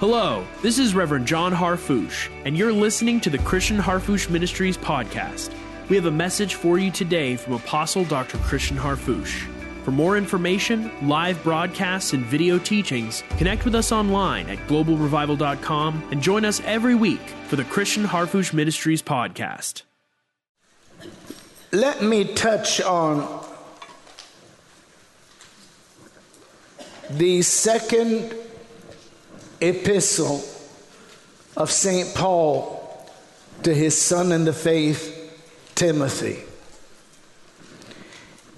Hello, this is Reverend John Harfouche, and you're listening to the Christian Harfouche Ministries podcast. We have a message for you today from Apostle Dr. Christian Harfouche. For more information, live broadcasts, and video teachings, connect with us online at globalrevival.com and join us every week for the Christian Harfouche Ministries podcast. Let me touch on the second epistle of St. Paul to his son in the faith, Timothy.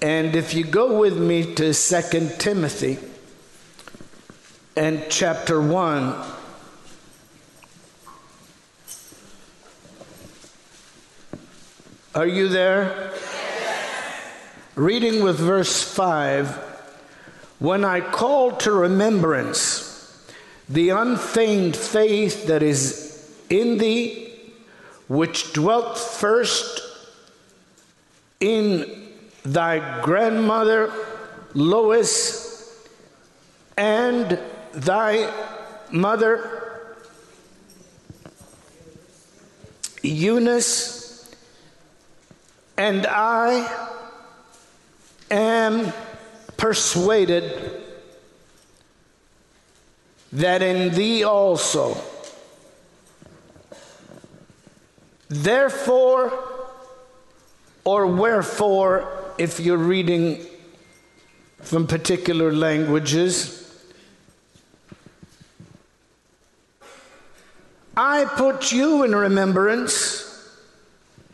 And if you go with me to Second Timothy and chapter 1, are you there? Reading with verse 5 When I call to remembrance the unfeigned faith that is in thee, which dwelt first in thy grandmother Lois and thy mother Eunice, and I am persuaded that in thee also. Therefore, or wherefore, if you're reading from particular languages, I put you in remembrance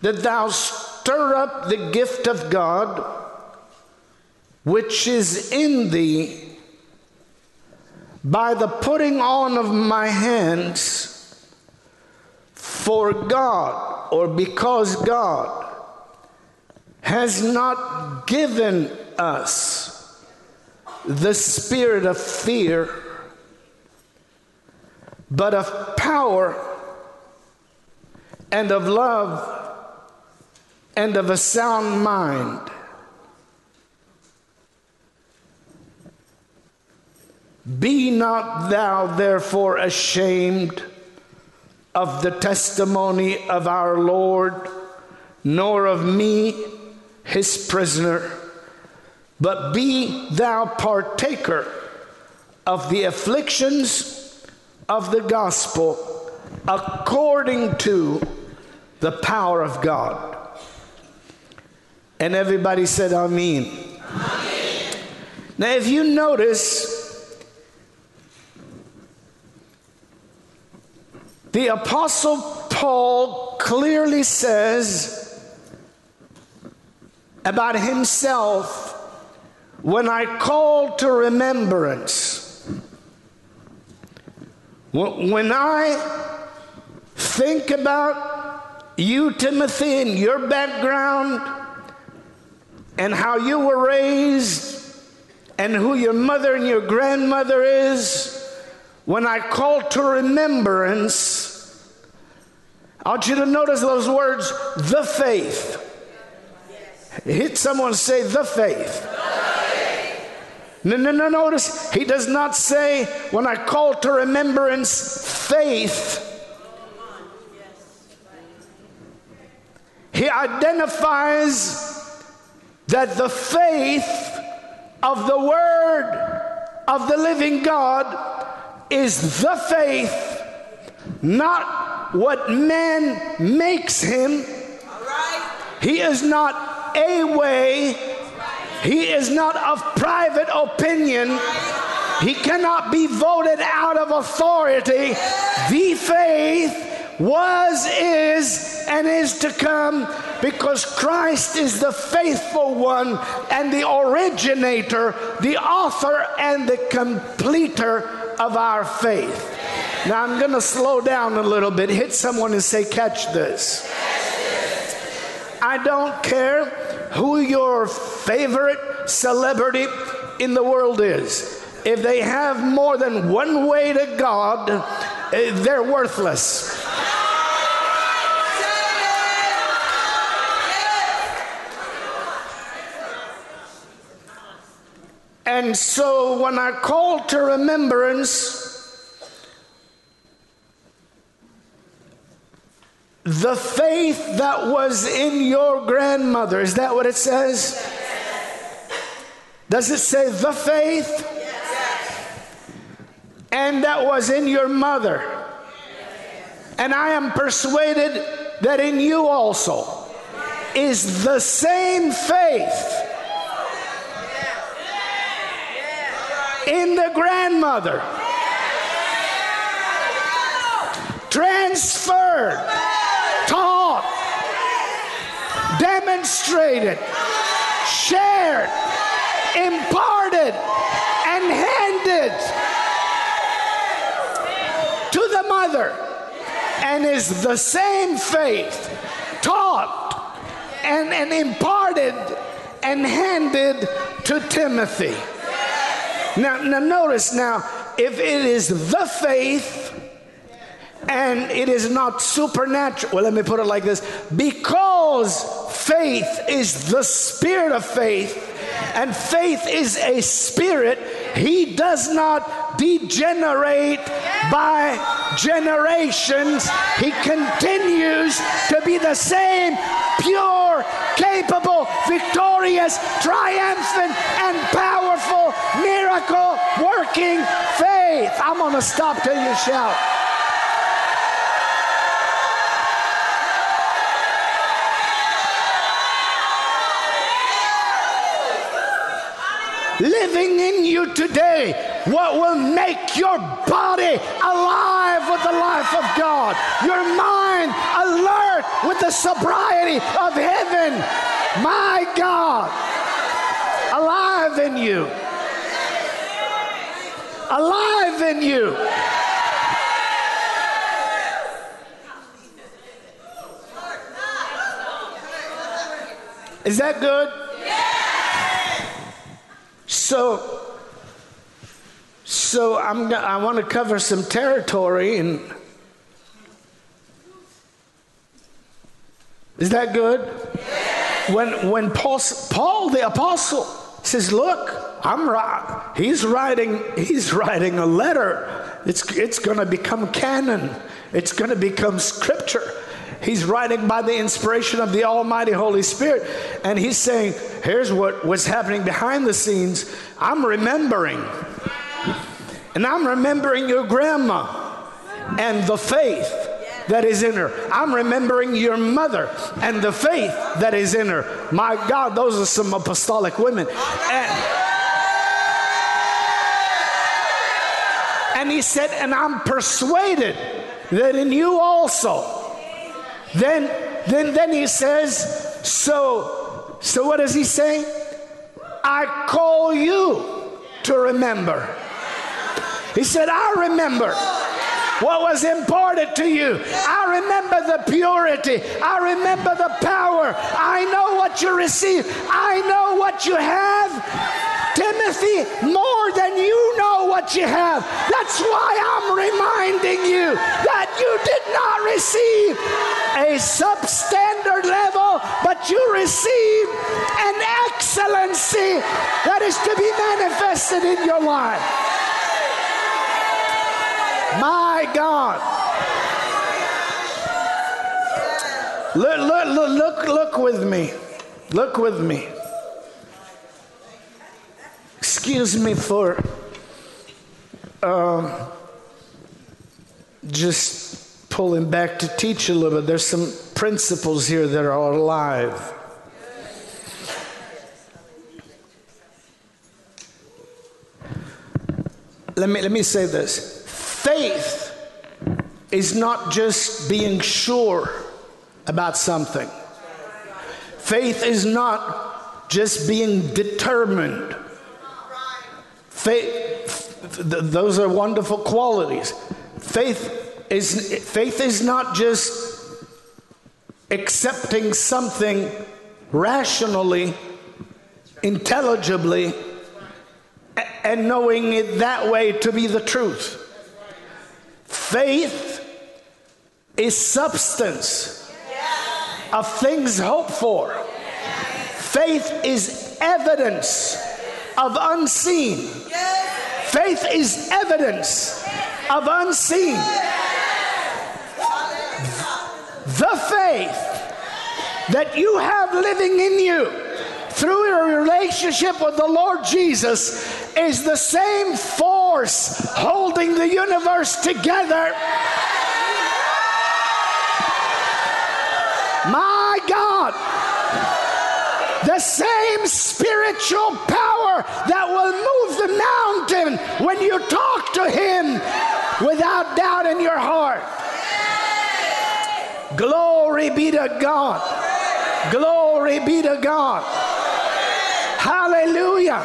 that thou stir up the gift of God which is in thee by the putting on of my hands for God or because God has not given us the spirit of fear, but of power and of love and of a sound mind. Be not thou therefore ashamed of the testimony of our Lord, nor of me, his prisoner, but be thou partaker of the afflictions of the gospel according to the power of God. And everybody said, Amen. Amen. Now, if you notice, The Apostle Paul clearly says about himself when I call to remembrance, when I think about you, Timothy, and your background, and how you were raised, and who your mother and your grandmother is, when I call to remembrance, I want you to notice those words, the faith. Hit someone say, the faith. No, no, no, notice, he does not say, when I call to remembrance faith. He identifies that the faith of the Word of the living God is the faith, not what man makes him. He is not a way, he is not of private opinion. He cannot be voted out of authority. The faith was, is, and is to come because Christ is the faithful one and the originator, the author, and the completer of our faith. Now I'm going to slow down a little bit, hit someone and say, Catch this. I don't care who your favorite celebrity in the world is. If they have more than one way to God, eh, they're worthless. And so when I call to remembrance the faith that was in your grandmother. Is that what it says? Does it say the faith? And that was in your mother. And I am persuaded that in you also is the same faith in the grandmother. Transferred, demonstrated, shared, imparted, and handed to the mother, and is the same faith taught and, and imparted and handed to Timothy. Now, now notice now, if it is the faith and it is not supernatural, well, let me put it like this because faith is the spirit of faith, and faith is a spirit, he does not degenerate by generations. He continues to be the same pure, capable, victorious, triumphant, and powerful, miracle working faith. I'm going to stop till you shout. Living in you today, what will make your body alive with the life of God, your mind alert with the sobriety of heaven. My God, alive in you. Alive in you. Is that good? So, so I'm, I want to cover some territory and is that good? When, when Paul, Paul the apostle says, look, I'm right. He's writing, he's writing a letter. It's, it's going to become canon. It's going to become scripture. He's writing by the inspiration of the Almighty Holy Spirit. And he's saying, here's what was happening behind the scenes. I'm remembering. And I'm remembering your grandma and the faith that is in her. I'm remembering your mother and the faith that is in her. My God, those are some apostolic women. And, and he said, and I'm persuaded that in you also then, then, then he says, so, so what does he say? I call you to remember. He said, I remember what was imparted to you. I remember the purity. I remember the power. I know what you received. I know what you have. Timothy, more than you know what you have. That's why I'm reminding you that you did not receive a substandard level, but you received an excellency that is to be manifested in your life. My God. Look, look, look, look, look with me. Look with me. Excuse me for um, just pulling back to teach a little bit. There's some principles here that are alive. Let me, let me say this faith is not just being sure about something, faith is not just being determined. Faith, th- those are wonderful qualities. Faith is, faith is not just accepting something rationally, intelligibly, and knowing it that way to be the truth. Faith is substance of things hoped for. Faith is evidence of unseen. Faith is evidence of unseen. the faith that you have living in you through your relationship with the Lord Jesus is the same force holding the universe together. My God, the same spiritual power that will move the mountain when you talk to Him without doubt in your heart. Glory be to God. Glory be to God. Hallelujah.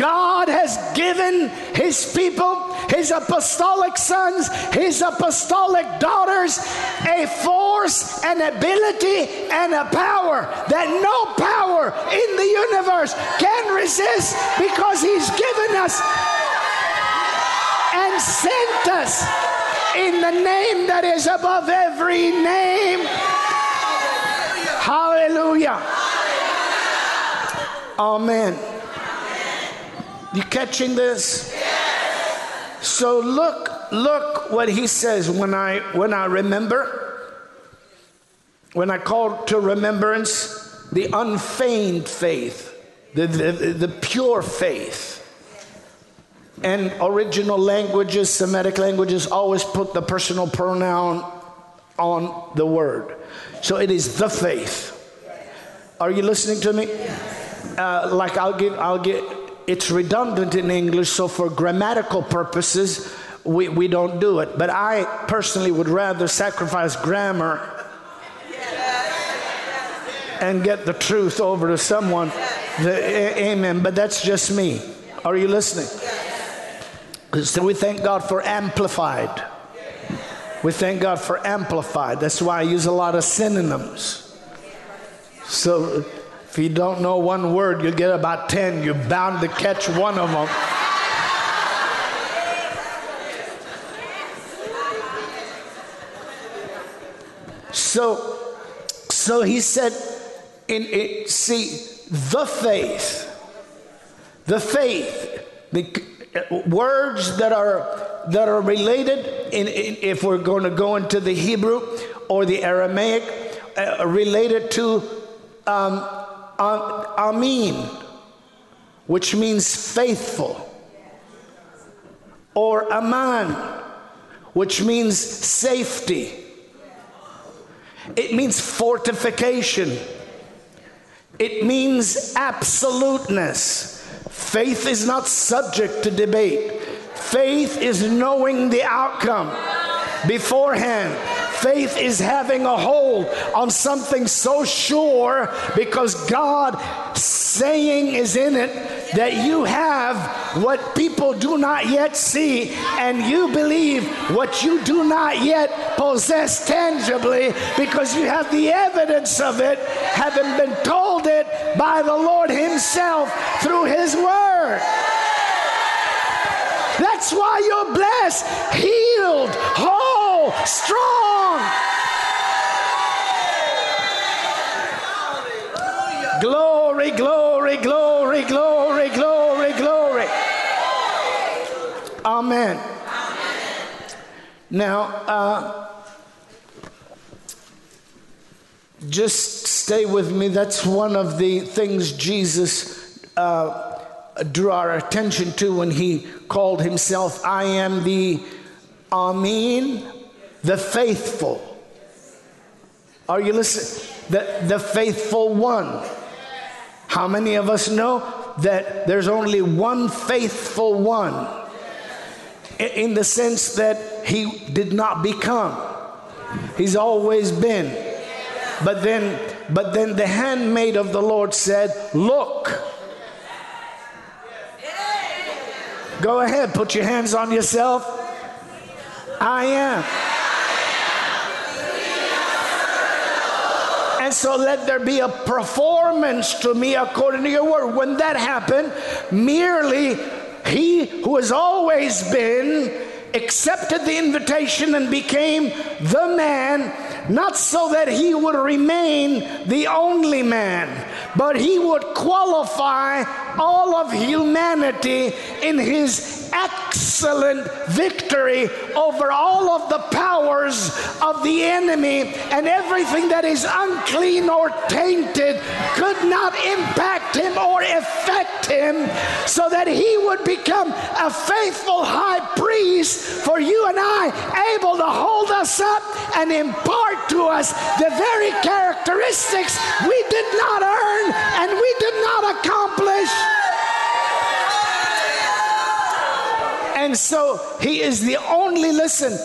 God has given his people, his apostolic sons, his apostolic daughters, a force, an ability, and a power that no power in the universe can resist because he's given us and sent us in the name that is above every name. Hallelujah. Amen. You catching this? Yes. So look, look what he says when I when I remember, when I call to remembrance the unfeigned faith, the, the, the pure faith. And original languages, Semitic languages, always put the personal pronoun on the word. So it is the faith. Are you listening to me? Uh, like I'll give, I'll get. It's redundant in English, so for grammatical purposes, we, we don't do it. But I personally would rather sacrifice grammar and get the truth over to someone. The, amen. But that's just me. Are you listening? So we thank God for amplified. We thank God for amplified. That's why I use a lot of synonyms. So if you don't know one word, you'll get about 10. You're bound to catch one of them. So, so he said, in, in, see, the faith, the faith, the words that are that are related, in, in if we're going to go into the Hebrew or the Aramaic, uh, related to um, Amin, which means faithful, or Aman, which means safety. It means fortification. It means absoluteness. Faith is not subject to debate. Faith is knowing the outcome beforehand. Faith is having a hold on something so sure because God saying is in it that you have what people do not yet see and you believe what you do not yet possess tangibly because you have the evidence of it having been told it by the Lord himself through his word. That's why you're blessed, healed, whole, strong. Glory, glory, glory, glory, glory, glory. Amen. Now, uh, just stay with me. That's one of the things Jesus uh, drew our attention to when he called himself, I am the Amin, the faithful. Are you listening? The, the faithful one. How many of us know that there's only one faithful one? In the sense that he did not become, he's always been. But then, but then the handmaid of the Lord said, Look, Go ahead, put your hands on yourself. I am. And so let there be a performance to me according to your word. When that happened, merely he who has always been accepted the invitation and became the man, not so that he would remain the only man, but he would qualify all of humanity in his excellent victory over all of the powers of the enemy, and everything that is unclean or tainted could not impact him or affect him, so that he would become a faithful high priest for you and I, able to hold us up and impart to us the very characteristics we did not earn and we did not accomplish. And so he is the only, listen,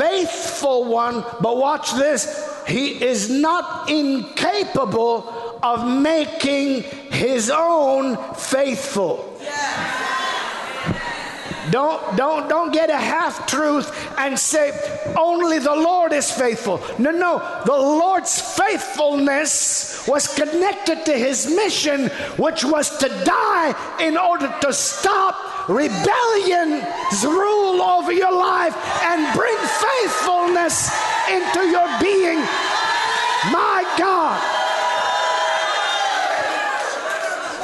faithful one, but watch this. He is not incapable of making his own faithful. Don't, don't, don't get a half truth and say only the Lord is faithful. No, no. The Lord's faithfulness was connected to his mission, which was to die in order to stop rebellion's rule over your life and bring faithfulness into your being. My God.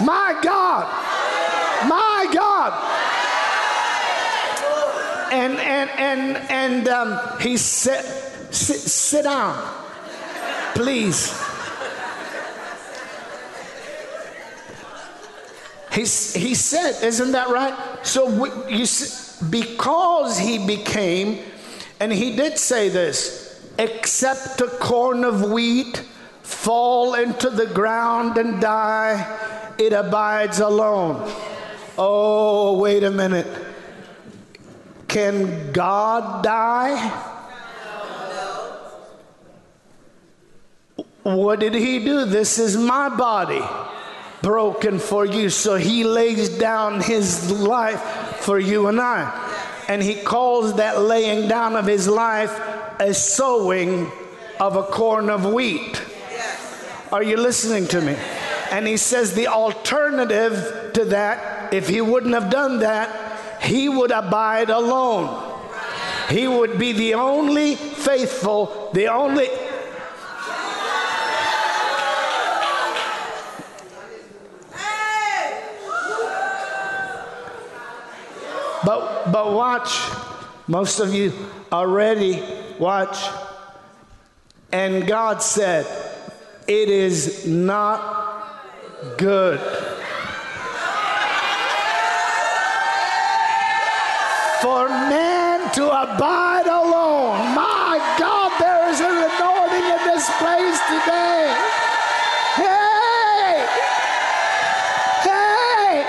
My God. My God and and and and um, he said, sit, sit down, please. He, he said, isn't that right? So we, you because he became, and he did say this, except a corn of wheat fall into the ground and die, it abides alone. Oh, wait a minute. Can God die? What did he do? This is my body broken for you. So he lays down his life for you and I. And he calls that laying down of his life a sowing of a corn of wheat. Are you listening to me? And he says the alternative to that, if he wouldn't have done that, he would abide alone. He would be the only faithful, the only. But, but watch, most of you are ready. Watch. And God said, It is not good. for man to abide alone. My God, there is an anointing in this place today. Hey! Hey!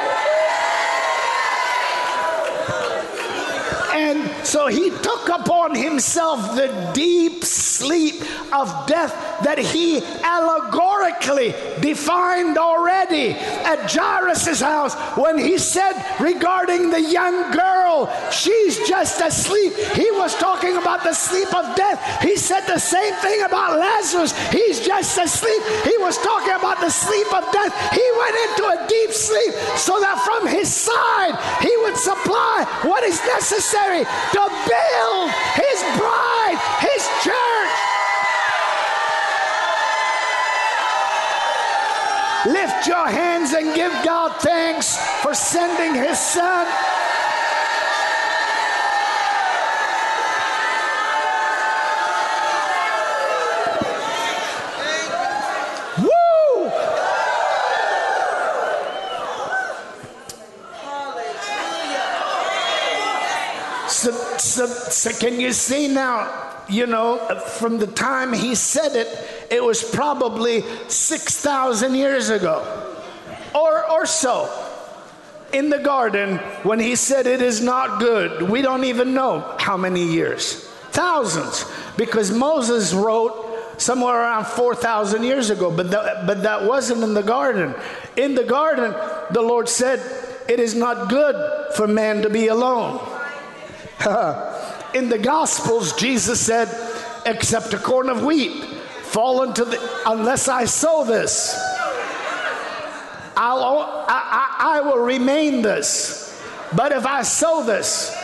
And so he took upon himself the deep sleep of death that he allegorically defined already at Jairus' house when he said regarding the young girl, she's just asleep. He was talking about the sleep of death. He said the same thing about Lazarus. He's just asleep. He was talking about the sleep of death. He went into a deep sleep so that from his side he would supply what is necessary to build his bride, Lift your hands and give God thanks for sending His Son. Woo! So, so, so, can you see now? You know, from the time he said it, it was probably 6,000 years ago or, or so in the garden when he said it is not good. We don't even know how many years. Thousands. Because Moses wrote somewhere around 4,000 years ago, but, the, but that wasn't in the garden. In the garden, the Lord said, It is not good for man to be alone. in the Gospels, Jesus said, Except a corn of wheat fall into the, unless I sow this, I'll, I, I, I will remain this. But if I sow this,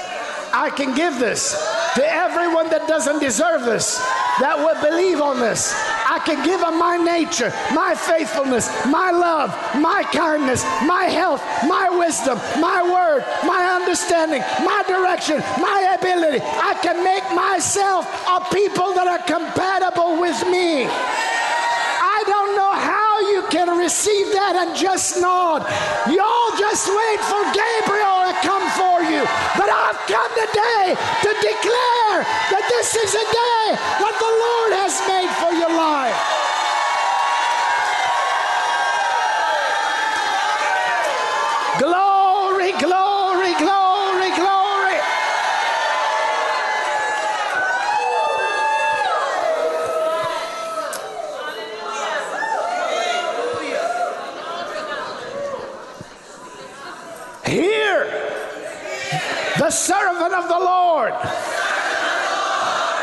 I can give this to everyone that doesn't deserve this, that will believe on this. I can give them my nature, my faithfulness, my love, my kindness, my health, my wisdom, my word, my understanding, my direction, my ability. I can make myself a people that are compatible with me. I don't know how you can receive that and just nod. Y'all just wait for Gabriel to come. But I've come today to declare that this is a day that the Lord has made for your life. Glory, glory, glory, glory. Hear the servant of the Lord.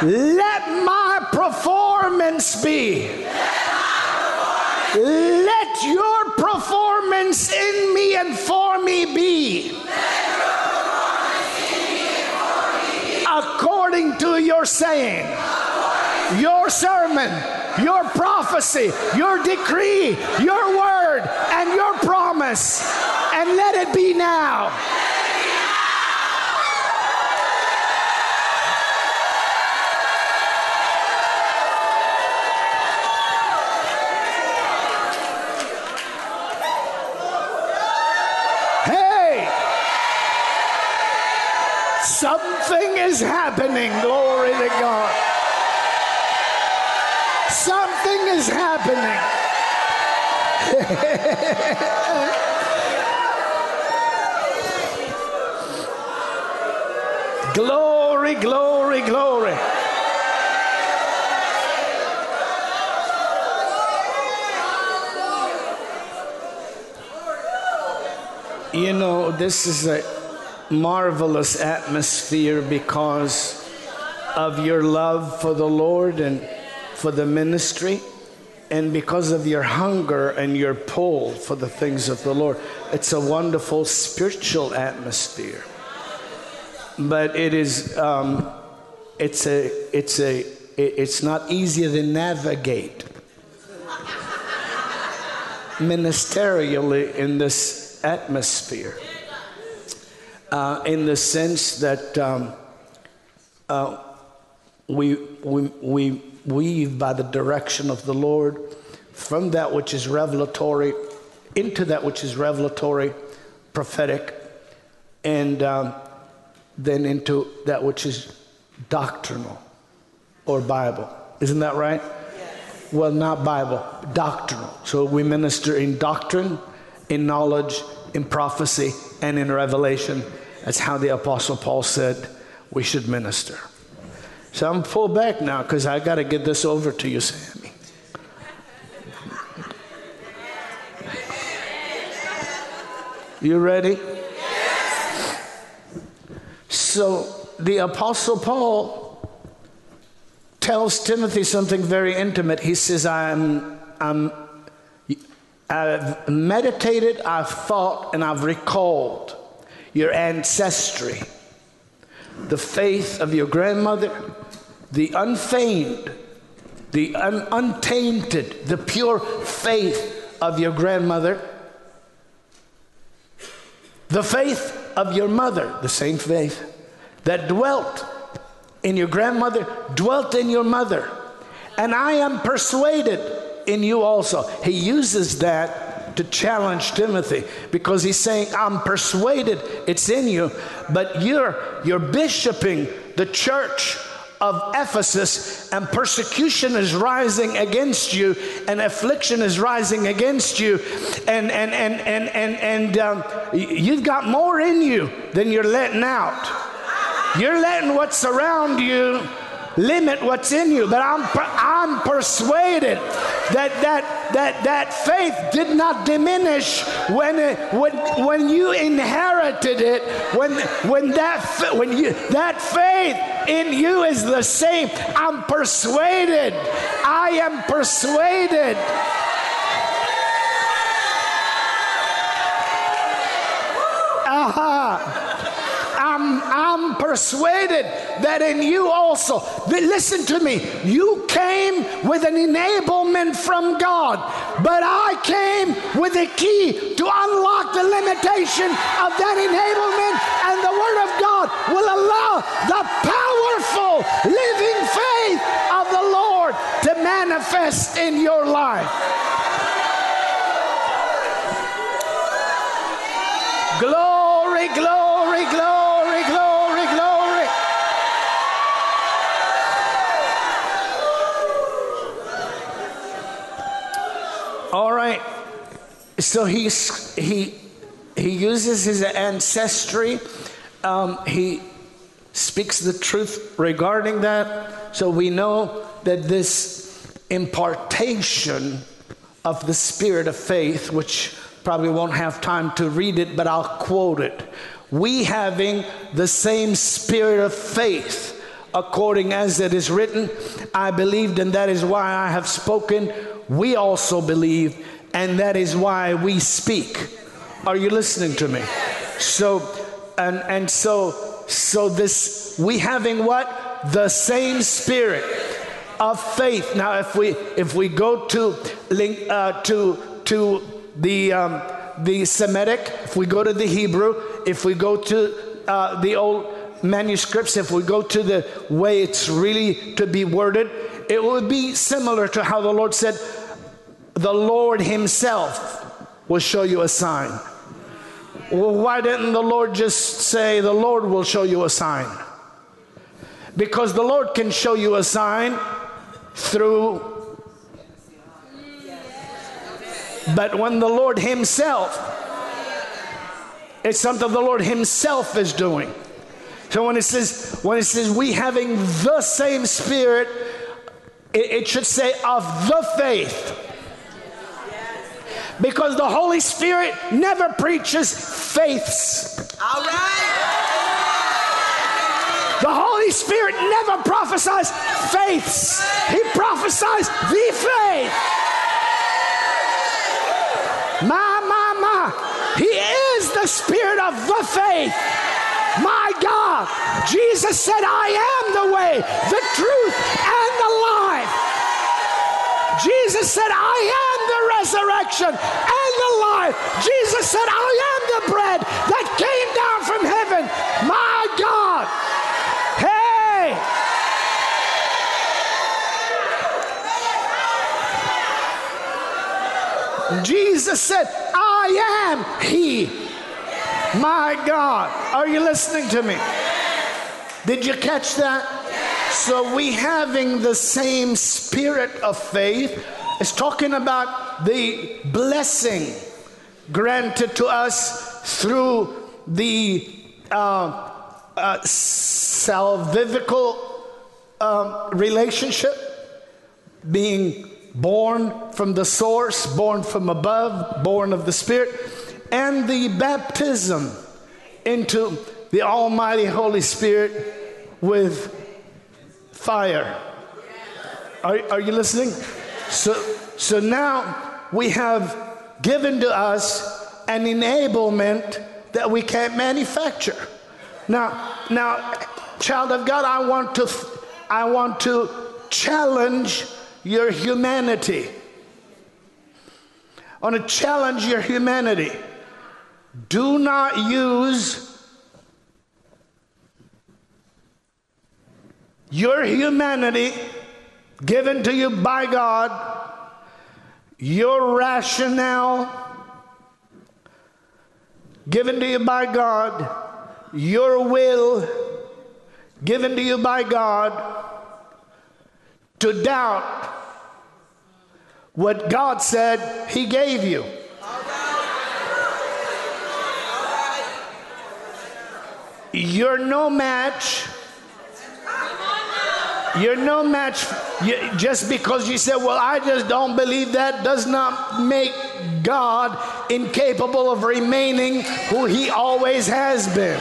Let my performance be. Let your performance in me and for me be. According to your saying, your sermon, your prophecy, your decree, your word, and your promise. And let it be now. Is happening. Glory to God. Something is happening. glory, glory, glory. You know, this is a marvelous atmosphere because of your love for the Lord and for the ministry, and because of your hunger and your pull for the things of the Lord. It's a wonderful spiritual atmosphere. But it is, um, it's a, it's a, it's not easy to navigate ministerially in this atmosphere. Uh, in the sense that um, uh, we, we, we weave by the direction of the Lord from that which is revelatory into that which is revelatory, prophetic, and um, then into that which is doctrinal or Bible. Isn't that right? Well, not Bible, doctrinal. So we minister in doctrine, in knowledge, in prophecy, and in revelation. That's how the Apostle Paul said we should minister. So I'm pull back now because I got to get this over to you, Sammy. You ready? So the Apostle Paul tells Timothy something very intimate. He says, I'm, I'm, I've meditated, I've thought, and I've recalled your ancestry, the faith of your grandmother, the unfeigned, the un- untainted, the pure faith of your grandmother, the faith of your mother, the same faith that dwelt in your grandmother, dwelt in your mother. And I am persuaded in you also. He uses that to challenge Timothy because he's saying, I'm persuaded it's in you, but you're, you're bishoping the church of Ephesus, and persecution is rising against you, and affliction is rising against you, and and and and and and um, you've got more in you than you're letting out. You're letting what's around you limit what's in you. But I'm, I'm persuaded that that that that faith did not diminish when it, when when you inherited it. When when that when you that faith in you is the same. I'm persuaded. I am persuaded. I'm, persuaded that in you also, listen to me, you came with an enablement from God, but I came with a key to unlock the limitation of that enablement, and the Word of God will allow the powerful living faith of the Lord to manifest in your life. Glory, glory, glory, glory. All right. So he's, he, he uses his ancestry. Um, he speaks the truth regarding that. So we know that this impartation of the spirit of faith, which Probably won't have time to read it, but I'll quote it. We having the same spirit of faith, according as it is written, I believed, and that is why I have spoken. We also believe, and that is why we speak. Are you listening to me? So, and and so, so this we having what the same spirit of faith. Now, if we if we go to link uh, to to the, um, the Semitic, if we go to the Hebrew, if we go to uh, the old manuscripts, if we go to the way it's really to be worded, it would be similar to how the Lord said, The Lord Himself will show you a sign. Well, why didn't the Lord just say, The Lord will show you a sign? Because the Lord can show you a sign through But when the Lord Himself, it's something the Lord Himself is doing. So when it says, when it says we having the same spirit, it, it should say of the faith. Because the Holy Spirit never preaches faiths. All right. The Holy Spirit never prophesies faiths. He prophesies the faith. My, my, my. He is the spirit of the faith. My God. Jesus said, I am the way, the truth, and the life. Jesus said, I am resurrection and the life. Jesus said, I am the bread that came down from heaven. My God. Hey. Jesus said, I am He. My God. Are you listening to me? Did you catch that? So, we having the same spirit of faith is talking about the blessing granted to us through the uh, uh, salvifical um, relationship, being born from the source, born from above, born of the Spirit, and the baptism into the Almighty Holy Spirit with fire. Are, are you listening? So, so now we have given to us an enablement that we can't manufacture. Now, now, child of God, I want to, I want to challenge your humanity. I want to challenge your humanity. Do not use your humanity given to you by God, your rationale given to you by God, your will given to you by God to doubt what God said He gave you. You're no match. You're no match you, just because you said, Well, I just don't believe that, does not make God incapable of remaining who He always has been.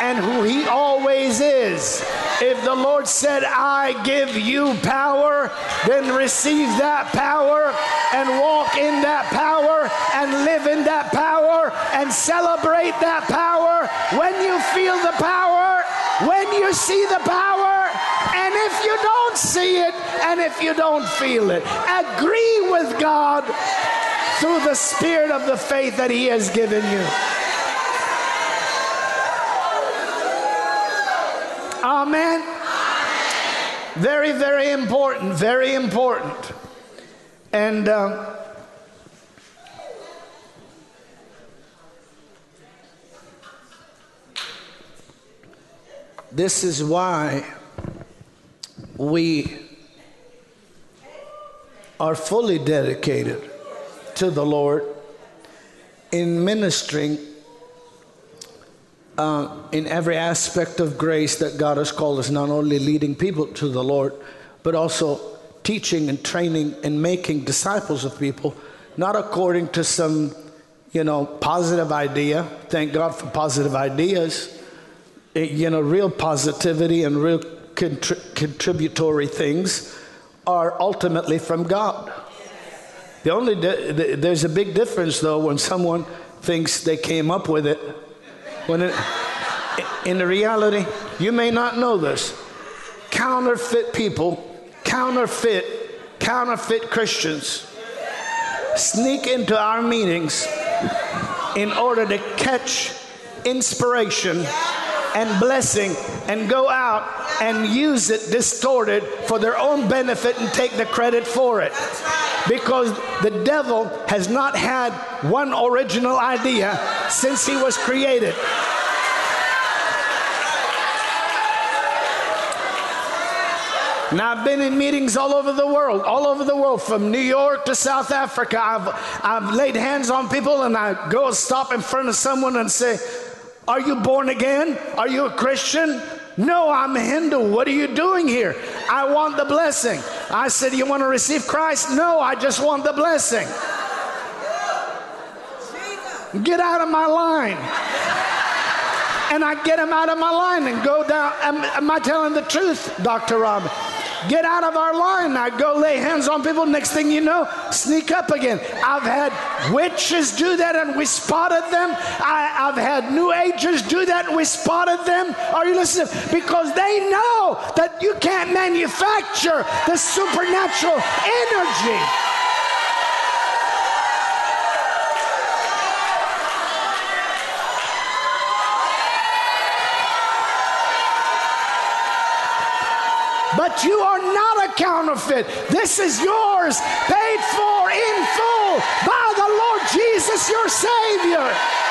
and who He always is. If the Lord said, I give you power, then receive that power and walk in that power and live in that power and celebrate that power. When you feel the power, when you see the power, and if you don't see it, and if you don't feel it, agree with God through the spirit of the faith that He has given you. Amen. Very, very important. Very important. And um, this is why we are fully dedicated to the Lord in ministering uh, in every aspect of grace that God has called us, not only leading people to the Lord, but also teaching and training and making disciples of people, not according to some, you know, positive idea. Thank God for positive ideas. You know, real positivity and real contri- contributory things are ultimately from God. The only di- the, there's a big difference though when someone thinks they came up with it. When it, in the reality, you may not know this. Counterfeit people, counterfeit, counterfeit Christians sneak into our meetings in order to catch inspiration and blessing and go out and use it distorted for their own benefit and take the credit for it. Because the devil has not had one original idea since he was created. Now, I've been in meetings all over the world, all over the world, from New York to South Africa. I've, I've laid hands on people and I go stop in front of someone and say, Are you born again? Are you a Christian? No, I'm a Hindu. What are you doing here? I want the blessing. I said, You want to receive Christ? No, I just want the blessing. Get out of my line. And I get him out of my line and go down. Am, am I telling the truth, Dr. Robin? Get out of our line. I go lay hands on people. Next thing you know, sneak up again. I've had witches do that and we spotted them. I, have had New Agers do that and we spotted them. Are you listening? Because they know that you can't manufacture the supernatural energy. You are not a counterfeit. This is yours, paid for in full by the Lord Jesus, your Savior.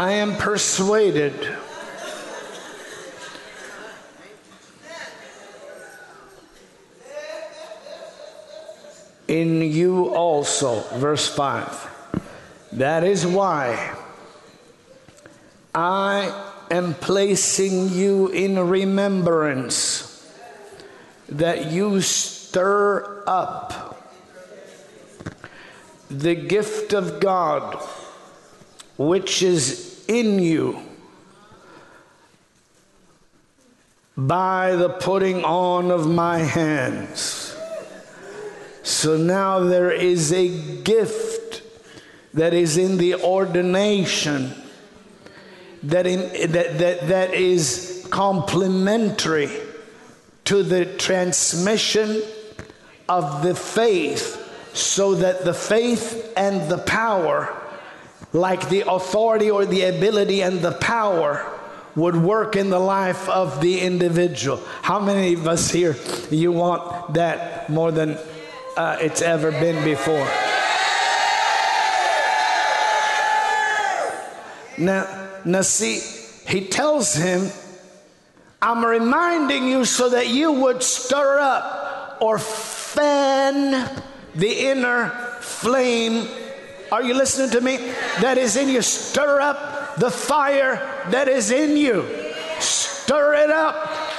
I am persuaded in you also. Verse 5. That is why I am placing you in remembrance that you stir up the gift of God which is in you by the putting on of my hands. So now there is a gift that is in the ordination that, in, that, that, that is complementary to the transmission of the faith so that the faith and the power like the authority or the ability and the power would work in the life of the individual. How many of us here you want that more than uh, it's ever been before. Now, now, see, he tells him, I'm reminding you so that you would stir up or fan the inner flame. Are you listening to me? That is in you. Stir up the fire that is in you. Stir it up.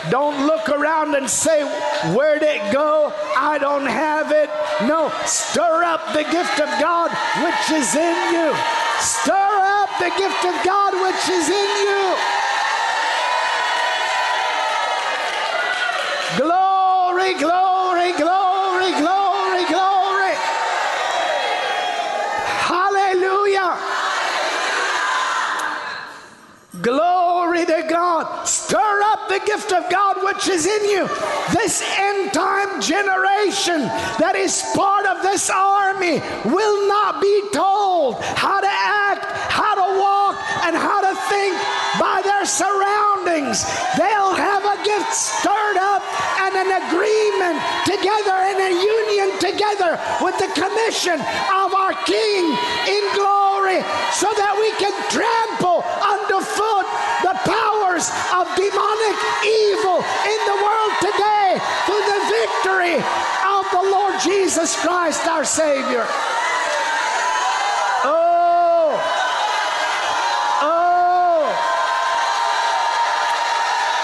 Don't look around and say, Where'd it go? I don't have it. No, stir up the gift of God which is in you. Stir up the gift of God which is in you. Glory, glory, glory, glory. Hallelujah. Glory to God. Stir up the gift of God which is in you. This end time generation that is part of this army will not be told how to act, how to walk, and how surroundings. They'll have a gift stirred up and an agreement together and a union together with the commission of our King in glory so that we can trample underfoot the powers of demonic evil in the world today through the victory of the Lord Jesus Christ, our Savior. Oh, oh,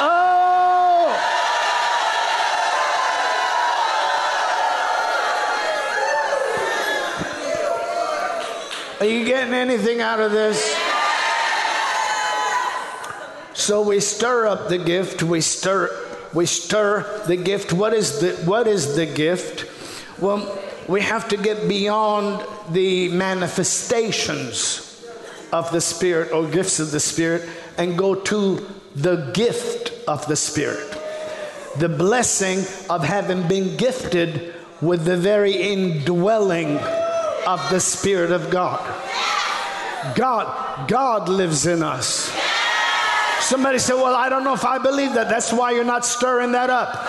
oh. Are you getting anything out of this? So we stir up the gift, we stir we stir the gift. What is the what is the gift? Well, we have to get beyond the manifestations of the spirit or gifts of the spirit and go to the gift of the spirit. The blessing of having been gifted with the very indwelling of the spirit of God. God God lives in us. Somebody said, Well, I don't know if I believe that. That's why you're not stirring that up.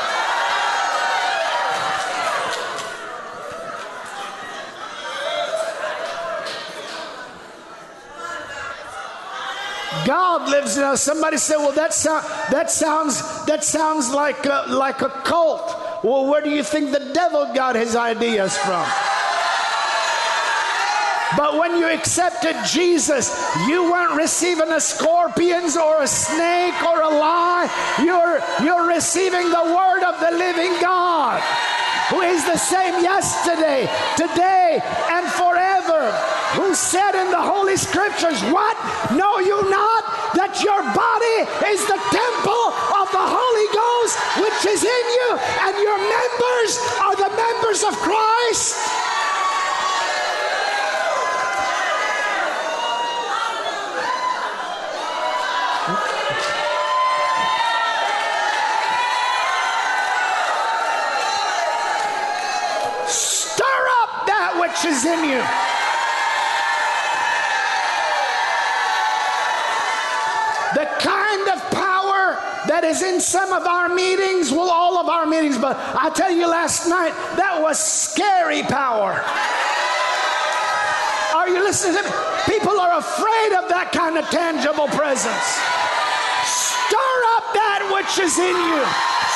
God lives in us. Somebody said, "Well, that, so- that sounds that sounds like a, like a cult." Well, where do you think the devil got his ideas from? But when you accepted Jesus, you weren't receiving a scorpions or a snake or a lie. You're, you're receiving the word of the living God, who is the same yesterday, today, and forever. Who said in the Holy Scriptures, What? Know you not that your body is the temple of the Holy Ghost which is in you, and your members are the members of Christ? Stir up is in you. The kind of power that is in some of our meetings, well, all of our meetings, but I tell you last night, that was scary power. Are you listening to me? People are afraid of that kind of tangible presence. Stir up that which is in you.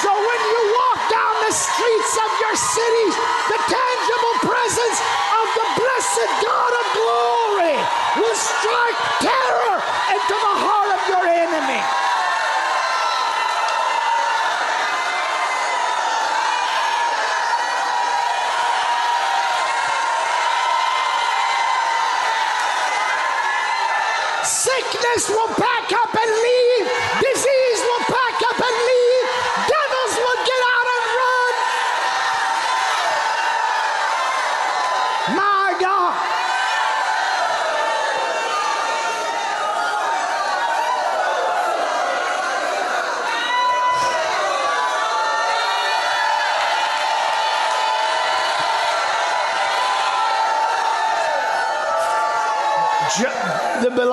So when you walk down the streets of your cities, the tangible presence of the blessed God of glory will strike terror into the heart of your enemy. Sickness will back up and leave.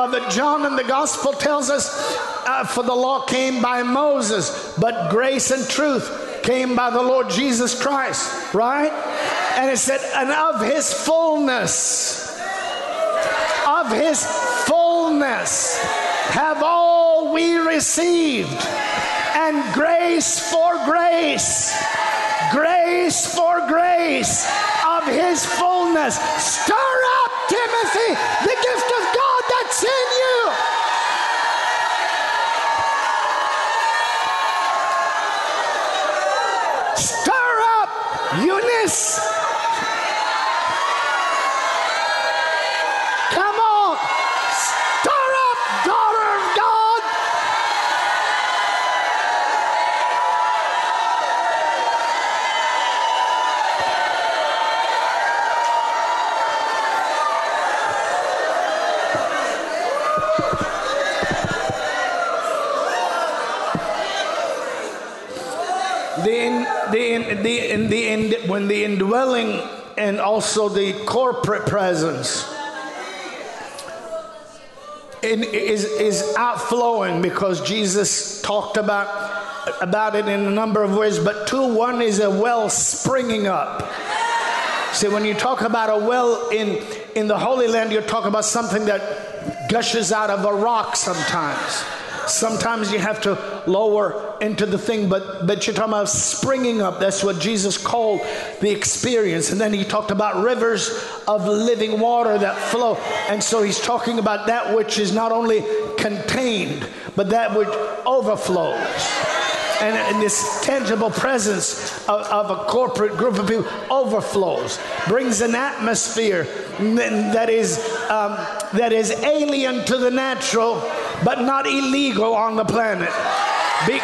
Beloved John in the gospel tells us, uh, For the law came by Moses, but grace and truth came by the Lord Jesus Christ, right? And it said, and of his fullness, of his fullness have all we received. And grace for grace, grace for grace of his fullness. Stir up, Timothy, the gift of God that's in you. Stir up, Eunice. Come on. Stir up, daughter of God. the, in, the, in, the, in, the, in, when the indwelling and also the corporate presence is, is outflowing because Jesus talked about about it in a number of ways, but two, one is a well springing up. See, when you talk about a well in, in the Holy Land, you're talking about something that gushes out of a rock sometimes. Sometimes you have to lower into the thing, but, but you're talking about springing up. That's what Jesus called the experience. And then he talked about rivers of living water that flow. And so he's talking about that which is not only contained, but that which overflows and, this tangible presence of, of, a corporate group of people overflows, brings an atmosphere that is, um, that is alien to the natural, but not illegal on the planet. Be-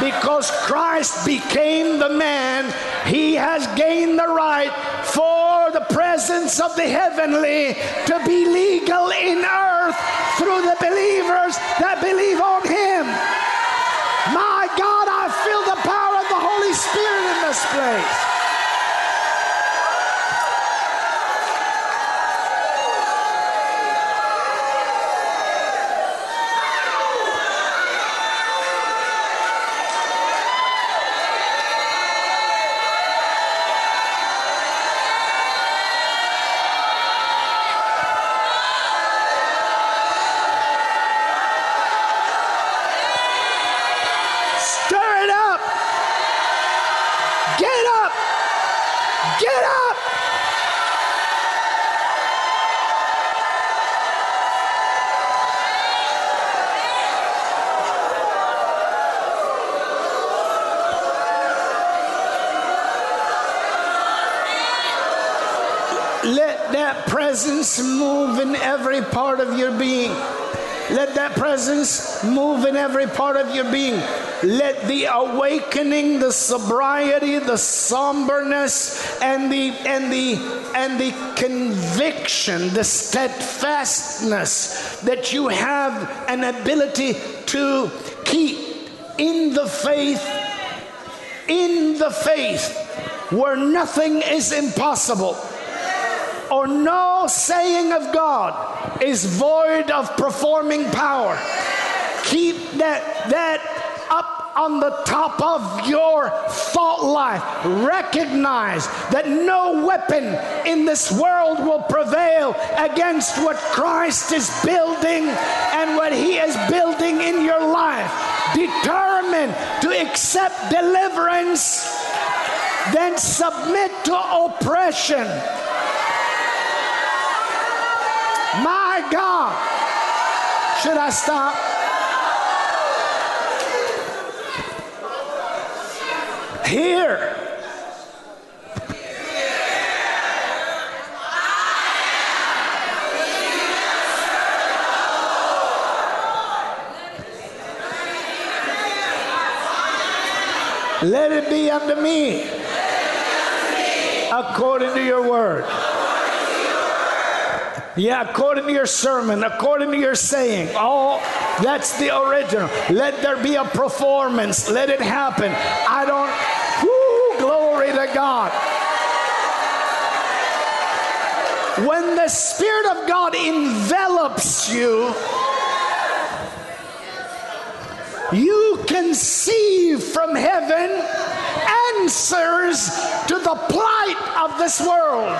because Christ became the man, he has gained the right for the presence of the heavenly to be legal in earth through the believers that believe on him. My God, I feel the power of the Holy Spirit in this place. Presence move in every part of your being. Let that presence move in every part of your being. Let the awakening, the sobriety, the somberness, and the and the and the conviction, the steadfastness that you have an ability to keep in the faith, in the faith, where nothing is impossible or no saying of God is void of performing power. Keep that that up on the top of your thought life. Recognize that no weapon in this world will prevail against what Christ is building and what he is building in your life. Determined to accept deliverance, then submit to oppression. My God. Should I stop? Here. Let it be unto me according to your word. Yeah, according to your sermon, according to your saying. Oh, that's the original. Let there be a performance. Let it happen. I don't, whoo, glory to God. When the Spirit of God envelops you, you conceive from heaven answers to the plight of this world.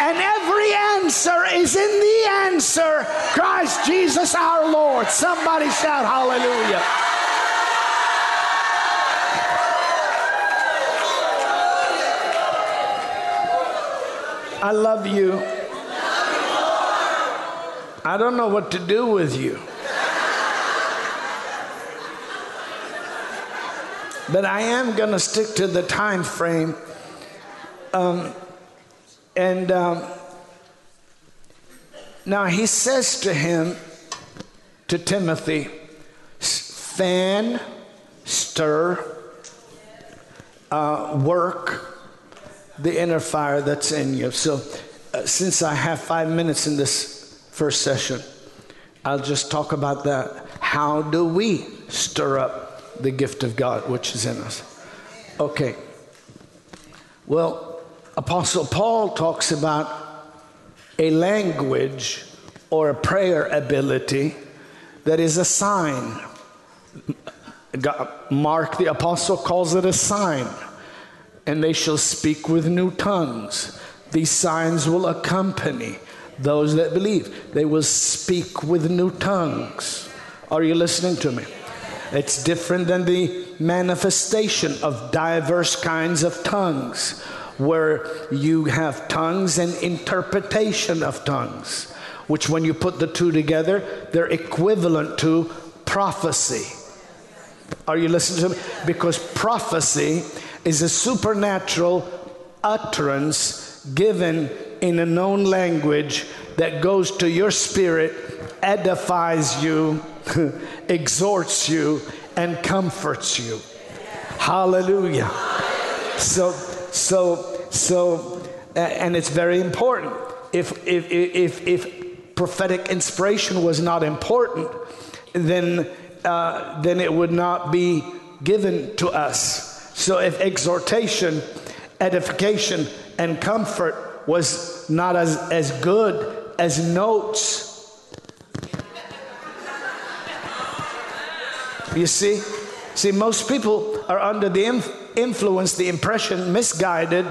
And every answer is in the answer Christ Jesus our Lord. Somebody shout hallelujah. I love you. I don't know what to do with you. But I am going to stick to the time frame. Um, and um, now he says to him, to Timothy, fan, stir, uh, work the inner fire that's in you. So, uh, since I have five minutes in this first session, I'll just talk about that. How do we stir up the gift of God which is in us. Okay. Well, Apostle Paul talks about a language or a prayer ability that is a sign. Mark the apostle calls it a sign. And they shall speak with new tongues. These signs will accompany those that believe. They will speak with new tongues. Are you listening to me? It's different than the manifestation of diverse kinds of tongues, where you have tongues and interpretation of tongues, which, when you put the two together, they're equivalent to prophecy. Are you listening to me? Because prophecy is a supernatural utterance given in a known language that goes to your spirit, edifies you, exhorts you and comforts you. Hallelujah. So, so, so, and it's very important. If, if, if, if prophetic inspiration was not important, then, uh, then it would not be given to us. So if exhortation, edification, and comfort was not as, as good as notes, You see? See, most people are under the inf- influence, the impression, misguided,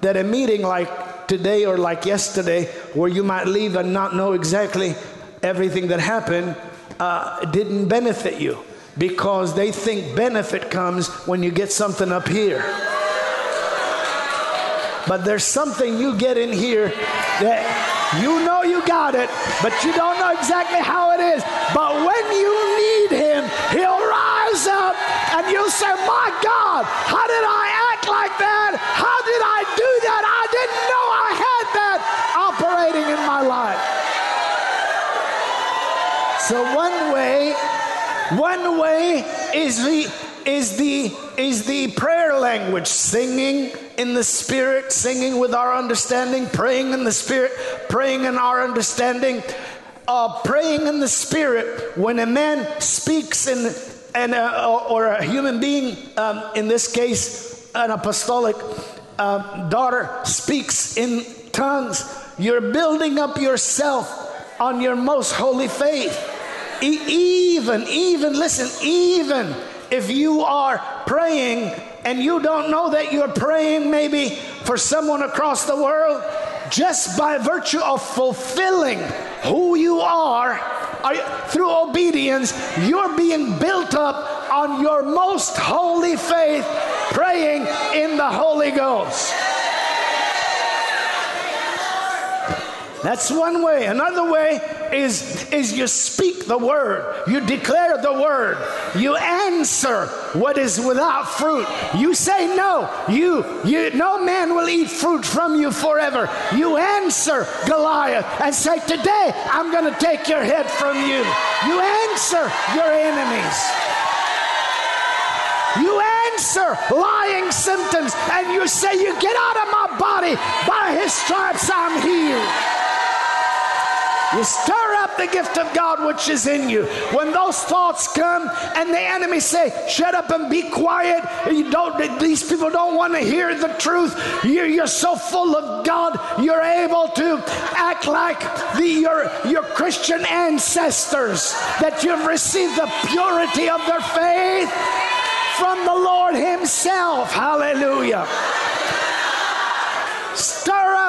that a meeting like today or like yesterday, where you might leave and not know exactly everything that happened, uh, didn't benefit you because they think benefit comes when you get something up here. But there's something you get in here that you know you got it, but you don't know exactly how it is. But when you need Him, He'll rise up and you'll say, My God, how did I act like that? How did I do that? I didn't know I had that operating in my life. So, one way, one way is the is the is the prayer language singing in the spirit singing with our understanding praying in the spirit praying in our understanding uh, praying in the spirit when a man speaks in and or a human being um, in this case an apostolic uh, daughter speaks in tongues you're building up yourself on your most holy faith even even listen even if you are praying and you don't know that you're praying maybe for someone across the world, just by virtue of fulfilling who you are, are through obedience, you're being built up on your most holy faith, praying in the Holy Ghost. That's one way. Another way is, is you speak the word, you declare the word, you answer what is without fruit. You say no. You, you no man will eat fruit from you forever. You answer Goliath and say, Today I'm gonna take your head from you. You answer your enemies. You answer lying symptoms and you say, You get out of my body. By his stripes I'm healed. You stir up the gift of God which is in you. When those thoughts come and the enemy say, "Shut up and be quiet," you don't. These people don't want to hear the truth. You're, you're so full of God, you're able to act like the, your your Christian ancestors that you've received the purity of their faith from the Lord Himself. Hallelujah.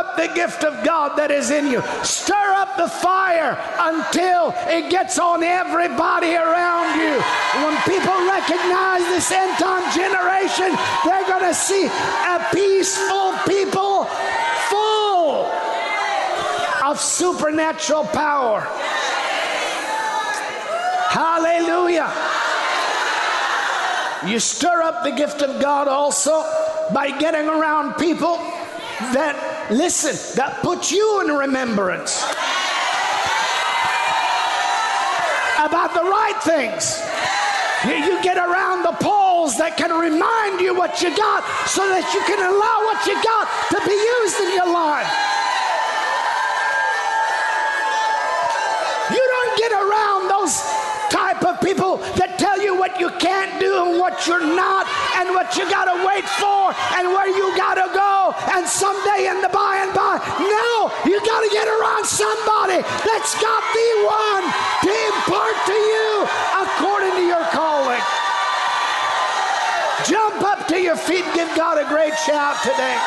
Up the gift of God that is in you. Stir up the fire until it gets on everybody around you. When people recognize this end time generation, they're going to see a peaceful people full of supernatural power. Hallelujah. You stir up the gift of God also by getting around people that, listen, that put you in remembrance about the right things. You, get around the poles that can remind you what you got so that you can allow what you got to be used in your life. You don't get around those type of people that tell you what you can't do and what you're not and what you got to wait for and where you got to go and someday in the by and by. No, you got to get around somebody that's got the one to impart to you according to your calling. Jump up to your feet and give God a great shout today.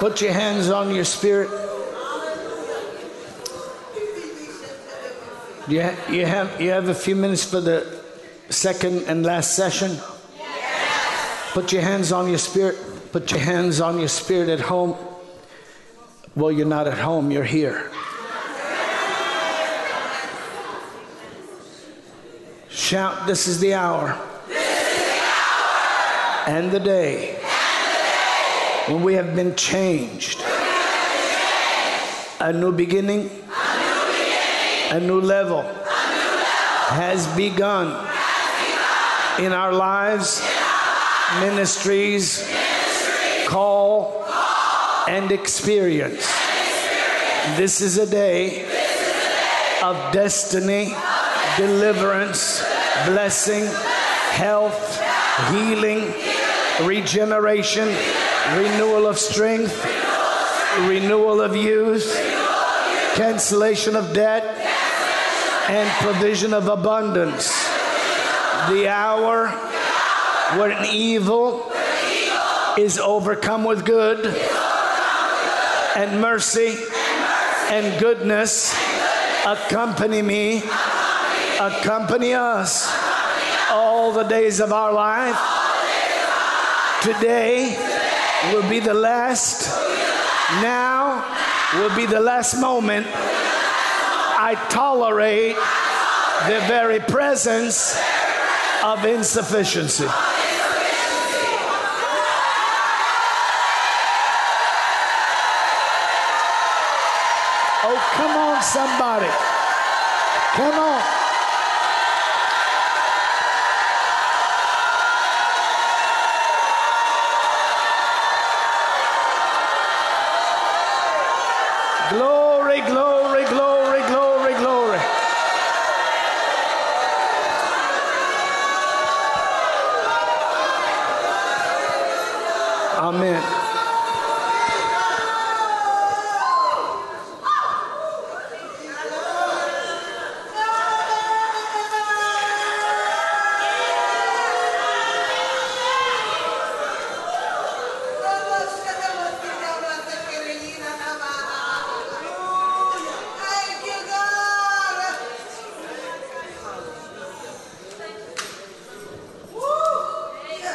Put your hands on your spirit. You, ha- you, have, you have a few minutes for the second and last session? Yes. Put your hands on your spirit. Put your hands on your spirit at home. Well, you're not at home, you're here. Shout, This is the hour. This is the hour. And the day when we have been changed. A new beginning, a new level has begun in our lives, ministries, call, and experience. This is a day of destiny, deliverance, blessing, health, healing, regeneration renewal of strength, renewal of youth, cancellation of debt, and provision of abundance. The hour when evil is overcome with good, and mercy and goodness. Accompany me, accompany us all the days of our life. Today, will be the last. Now will be the last moment I tolerate the very presence of insufficiency. Oh, come on, somebody. Come on.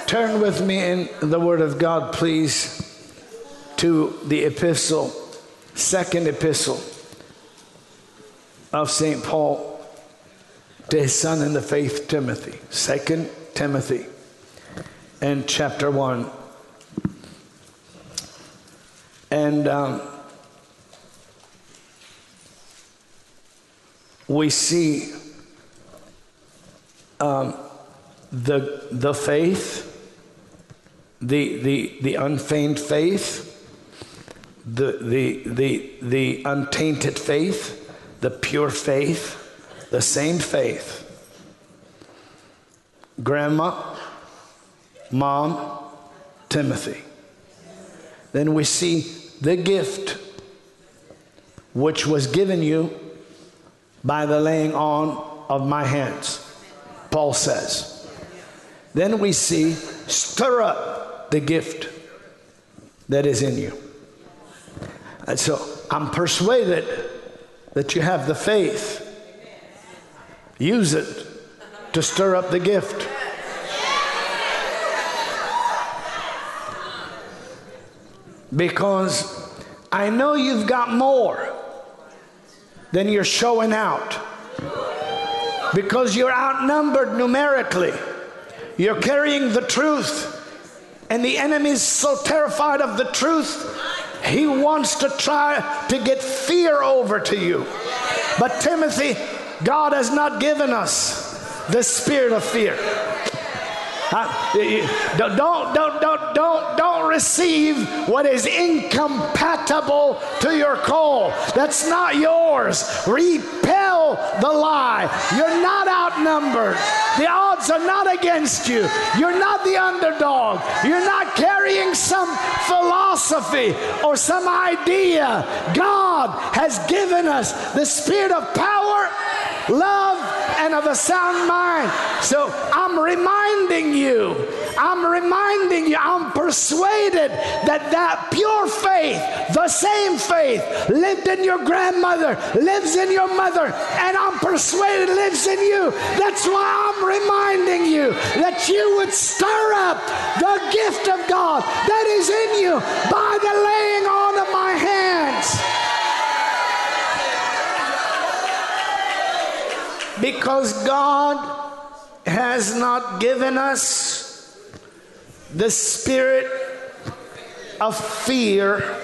Turn with me in the Word of God, please, to the epistle, second epistle of St. Paul to his son in the faith, Timothy. Second Timothy and chapter 1. And um, we see um, the, the faith, the, the, the unfeigned faith, the, the, the, the untainted faith, the pure faith, the same faith. Grandma, mom, Timothy. Then we see the gift which was given you by the laying on of my hands, Paul says. Then we see, stir up the gift that is in you. And so I'm persuaded that you have the faith. Use it to stir up the gift. Because I know you've got more than you're showing out. Because you're outnumbered numerically. You're carrying the truth. And the enemy's so terrified of the truth, he wants to try to get fear over to you. But Timothy, God has not given us the spirit of fear. don't, don't, don't, don't, don't receive what is incompatible to your call. That's not yours. Repel the lie. You're not outnumbered. The odds are not against you. You're not the underdog. You're not carrying some philosophy or some idea. God has given us the spirit of power, love, and of a sound mind. So I'm reminding you, I'm reminding you, I'm persuaded that that pure faith, the same faith, lived in your grandmother, lives in your mother, and I'm persuaded lives in you. That's why I'm reminding you that you would stir up the gift of God that is in you by the laying on of my hands. Because God has not given us the spirit of fear,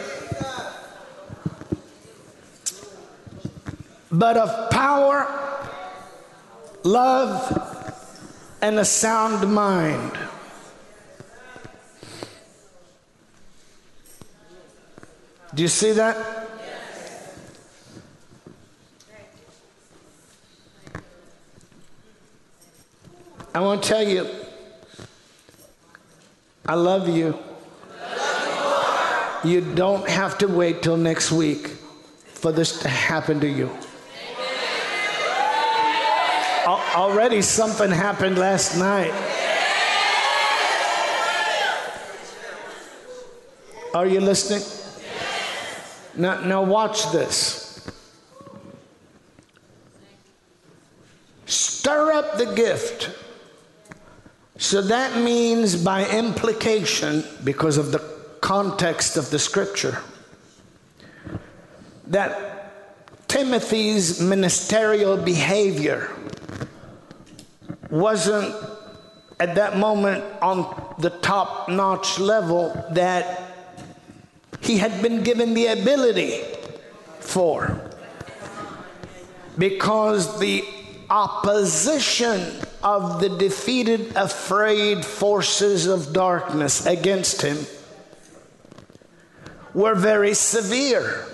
but of power, love, and a sound mind. Do you see that? I want to tell you, I love you. you don't have to wait till next week for this to happen to you. Already something happened last night. Are you listening? Now, now watch this. Stir up the gift so that means, by implication, because of the context of the scripture, that Timothy's ministerial behavior wasn't at that moment on the top notch level that he had been given the ability for. Because the opposition of the defeated, afraid forces of darkness against him were very severe.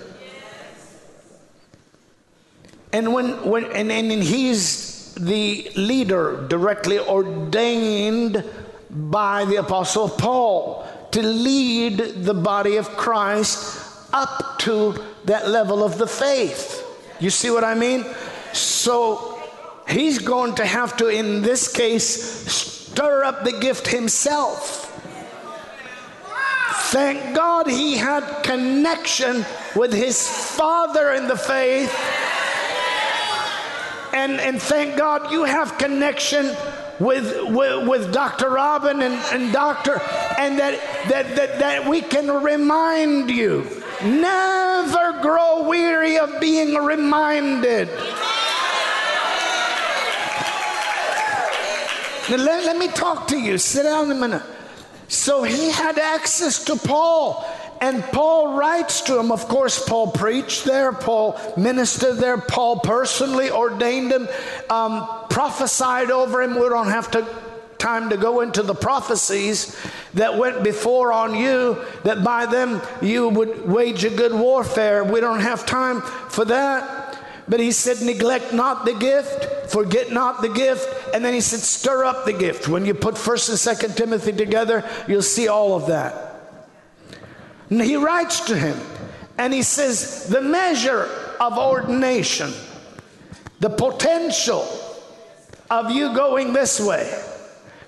And when, when and, and he's the leader directly ordained by the apostle Paul to lead the body of Christ up to that level of the faith. You see what I mean? So he's going to have to, in this case, stir up the gift himself. Thank God he had connection with his father in the faith. And, and thank God you have connection with, with, with Dr. Robin and, and Dr. and that, that, that, that we can remind you. Never grow weary of being reminded. Let, let me talk to you. Sit down a minute. So he had access to Paul. And Paul writes to him. Of course, Paul preached there, Paul ministered there, Paul personally ordained him, um, prophesied over him. We don't have to time to go into the prophecies that went before on you, that by them you would wage a good warfare. We don't have time for that. But he said, neglect not the gift, forget not the gift. And then he said, stir up the gift. When you put 1st and 2nd Timothy together, you'll see all of that. And he writes to him and he says, The measure of ordination, the potential of you going this way,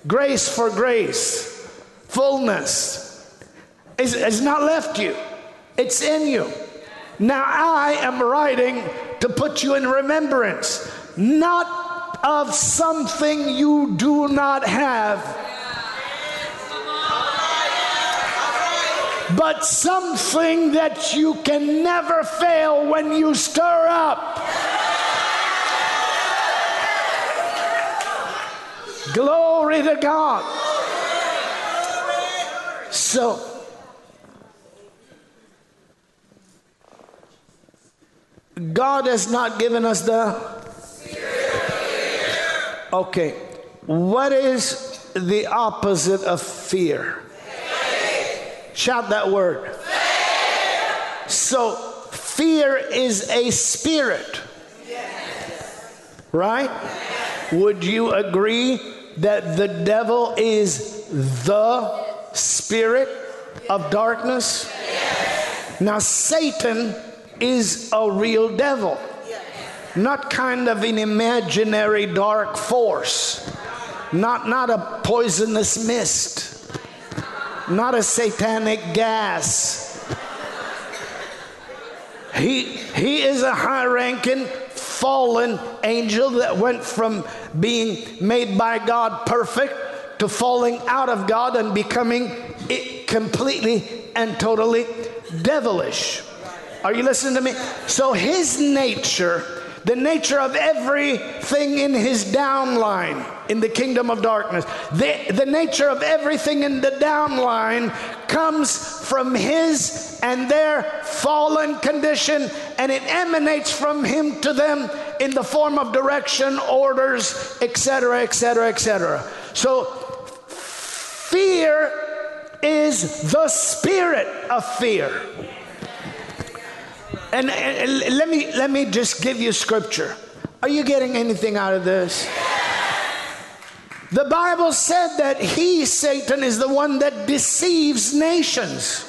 grace for grace, fullness, is, has not left you, it's in you. Now I am writing to put you in remembrance, not of something you do not have but something that you can never fail when you stir up. Glory to God. So, God has not given us the. Okay, what is the opposite of fear? Shout that word. Fear. So, fear is a spirit. Right? Would you agree that the devil is the spirit of darkness? Now, Satan is a real devil, not kind of an imaginary dark force, not, not a poisonous mist not a satanic gas. He, he is a high ranking, fallen angel that went from being made by God perfect to falling out of God and becoming completely and totally devilish. Are you listening to me? So his nature the nature of everything in his downline in the kingdom of darkness. The, the nature of everything in the downline comes from his and their fallen condition, and it emanates from him to them in the form of direction, orders, etc., etc., etc. So, fear is the spirit of fear. And, and, let me let me just give you scripture. Are you getting anything out of this? The Bible said that he, Satan, is the one that deceives nations.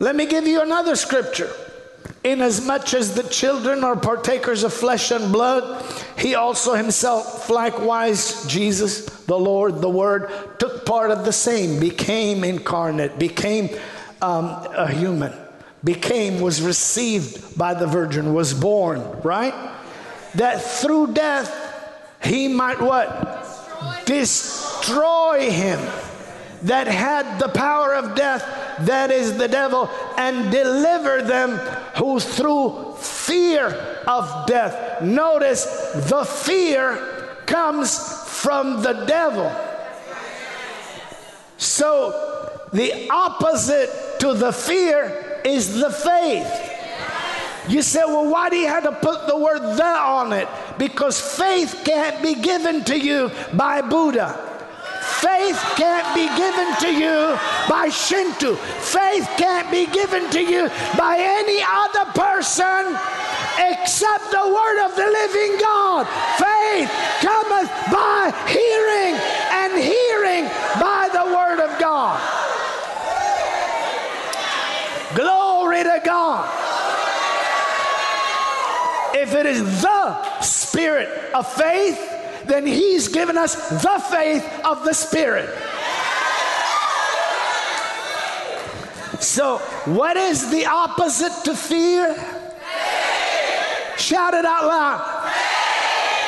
Let me give you another scripture. Inasmuch as the children are partakers of flesh and blood, he also himself, likewise, Jesus, the Lord, the Word, took part of the same, became incarnate, became um, a human, became, was received by the Virgin, was born, right? That through death he might what? Destroy, Destroy him that had the power of death, that is the devil, and deliver them who through fear of death. Notice the fear comes from the devil. So the opposite to the fear is the faith. You say, well, why do you have to put the word the on it? Because faith can't be given to you by Buddha. Faith can't be given to you by Shinto. Faith can't be given to you by any other person except the word of the living God. Faith cometh by hearing, and hearing by the word of God. Glory to God. If it is the spirit of faith, then He's given us the faith of the Spirit. So, what is the opposite to fear? Shout it out loud.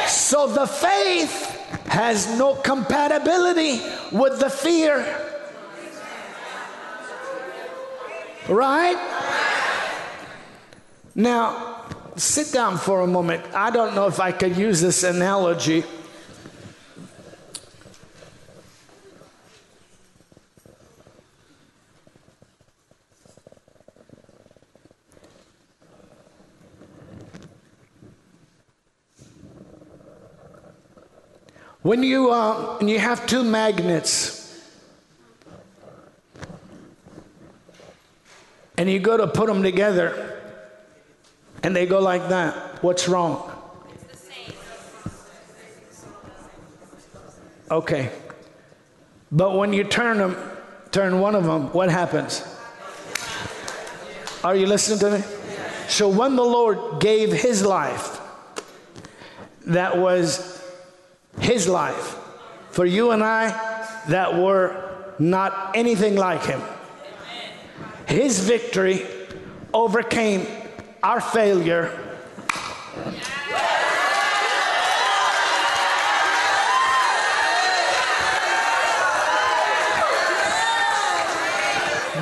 So the faith has no compatibility with the fear. Right? Now, sit down for a moment. I don't know if I could use this analogy. When you, uh, when you have two magnets and you go to put them together and they go like that, what's wrong? Okay. But when you turn them, turn one of them, what happens? Are you listening to me? So when the Lord gave his life, that was his life for you and I that were not anything like him. His victory overcame our failure.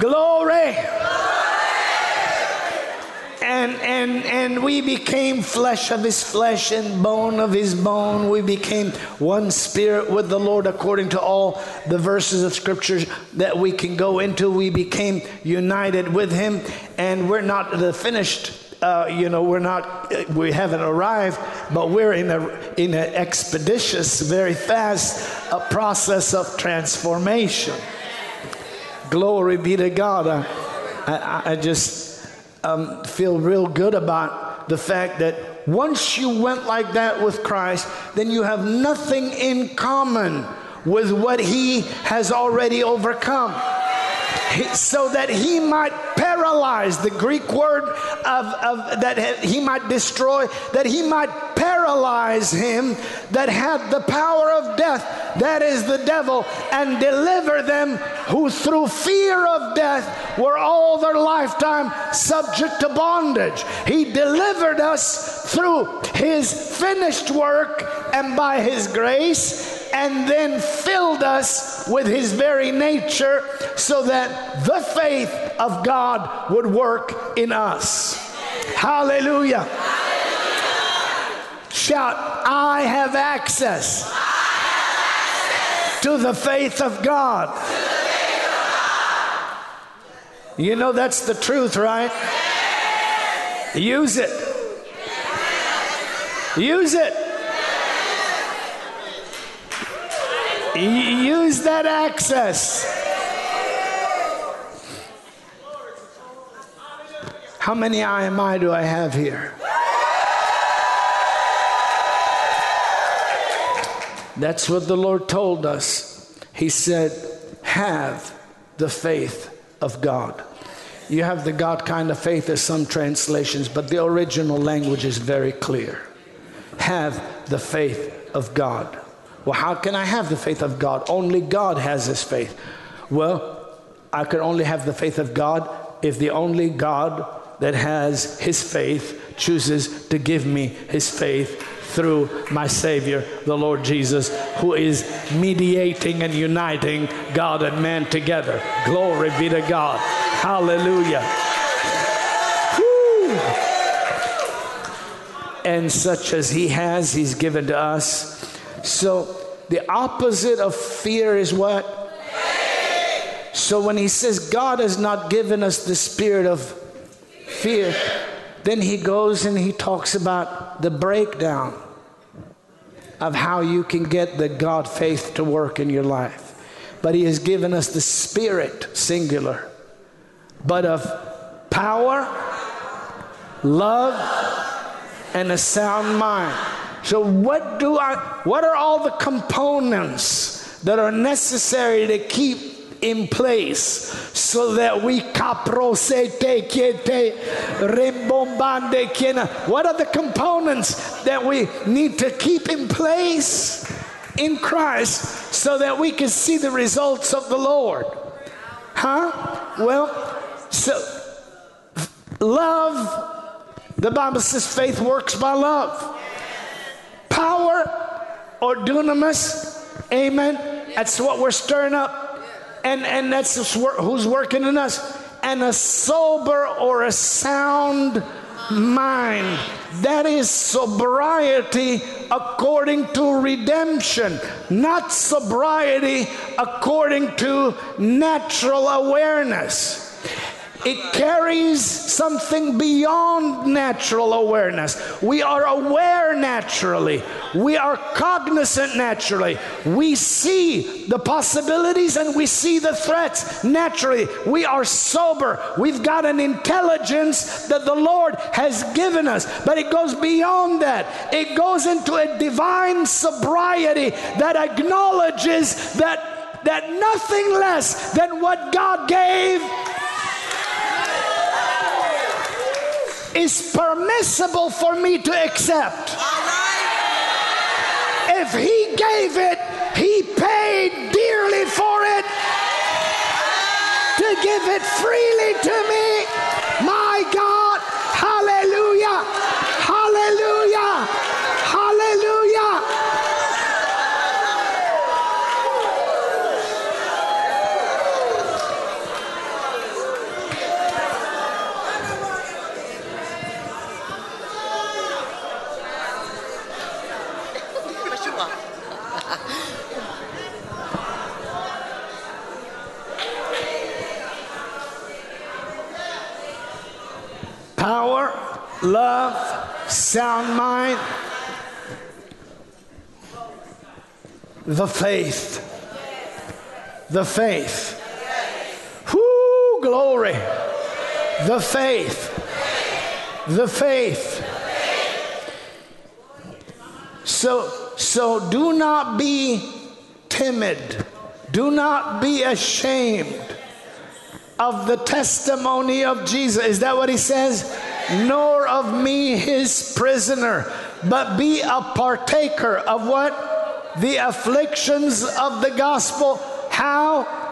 Glory and and and we became flesh of his flesh and bone of his bone. We became one spirit with the lord according to all the verses of scriptures that we can go into. We became united with him. And we're not the finished uh, you know we're not we haven't arrived but we're in a in an expeditious very fast uh, process of transformation. Glory be to god. I, I, I just um, feel real good about the fact that once you went like that with Christ, then you have nothing in common with what He has already overcome. So that He might paralyze the Greek word of, of that He might destroy, that He might paralyze him that had the power of death, that is the devil, and deliver them who through fear of death were all their lifetime subject to bondage. He delivered us through his finished work and by his grace, and then filled us with his very nature so that the faith of God would work in us. Hallelujah. Shout, I have access, I have access. To, the faith of God. To the faith of God. You know that's the truth, right? Yes. Use it. Use it. Use that access. How many I am I do I have here? That's what the Lord told us. He said, Have the faith of God. You have the God kind of faith as some translations, but the original language is very clear. Have the faith of God. Well, how can I have the faith of God? Only God has this faith. Well, I can only have the faith of God if the only God that has his faith chooses to give me his faith through my Savior, the Lord Jesus, who is mediating and uniting God and man together. Glory be to God. Hallelujah. Woo. And such as He has, He's given to us. So the opposite of fear is what? So when He says God has not given us the spirit of fear, then he goes and he talks about the breakdown of how you can get the God faith to work in your life. But he has given us the spirit, singular, but of power, love, and a sound mind. So what do I what are all the components that are necessary to keep in place so that we caprosete quiete rembombande quiena. What are the components that we need to keep in place in Christ so that we can see the results of the Lord? Huh? Well, so love The Bible says faith works by love. Power or dunamis, amen. That's what we're stirring up. And, and that's who's working in us. And a sober or a sound mind. That is sobriety according to redemption, not sobriety according to natural awareness. It carries something beyond natural awareness. We are aware naturally. We are cognizant naturally. We see the possibilities and we see the threats naturally. We are sober. We've got an intelligence that the Lord has given us. But it goes beyond that. It goes into a divine sobriety that acknowledges that, that nothing less than what God gave is permissible for me to accept. If he gave it, he paid dearly for it to give it freely to me. My God, hallelujah, hallelujah, hallelujah. power, love, sound mind, the faith. The faith. Whoo, glory. The faith. The faith. So, so do not be timid. Do not be ashamed of the testimony of Jesus. Is that what he says? Nor of me, his prisoner, but be a partaker of what? The afflictions of the gospel. How?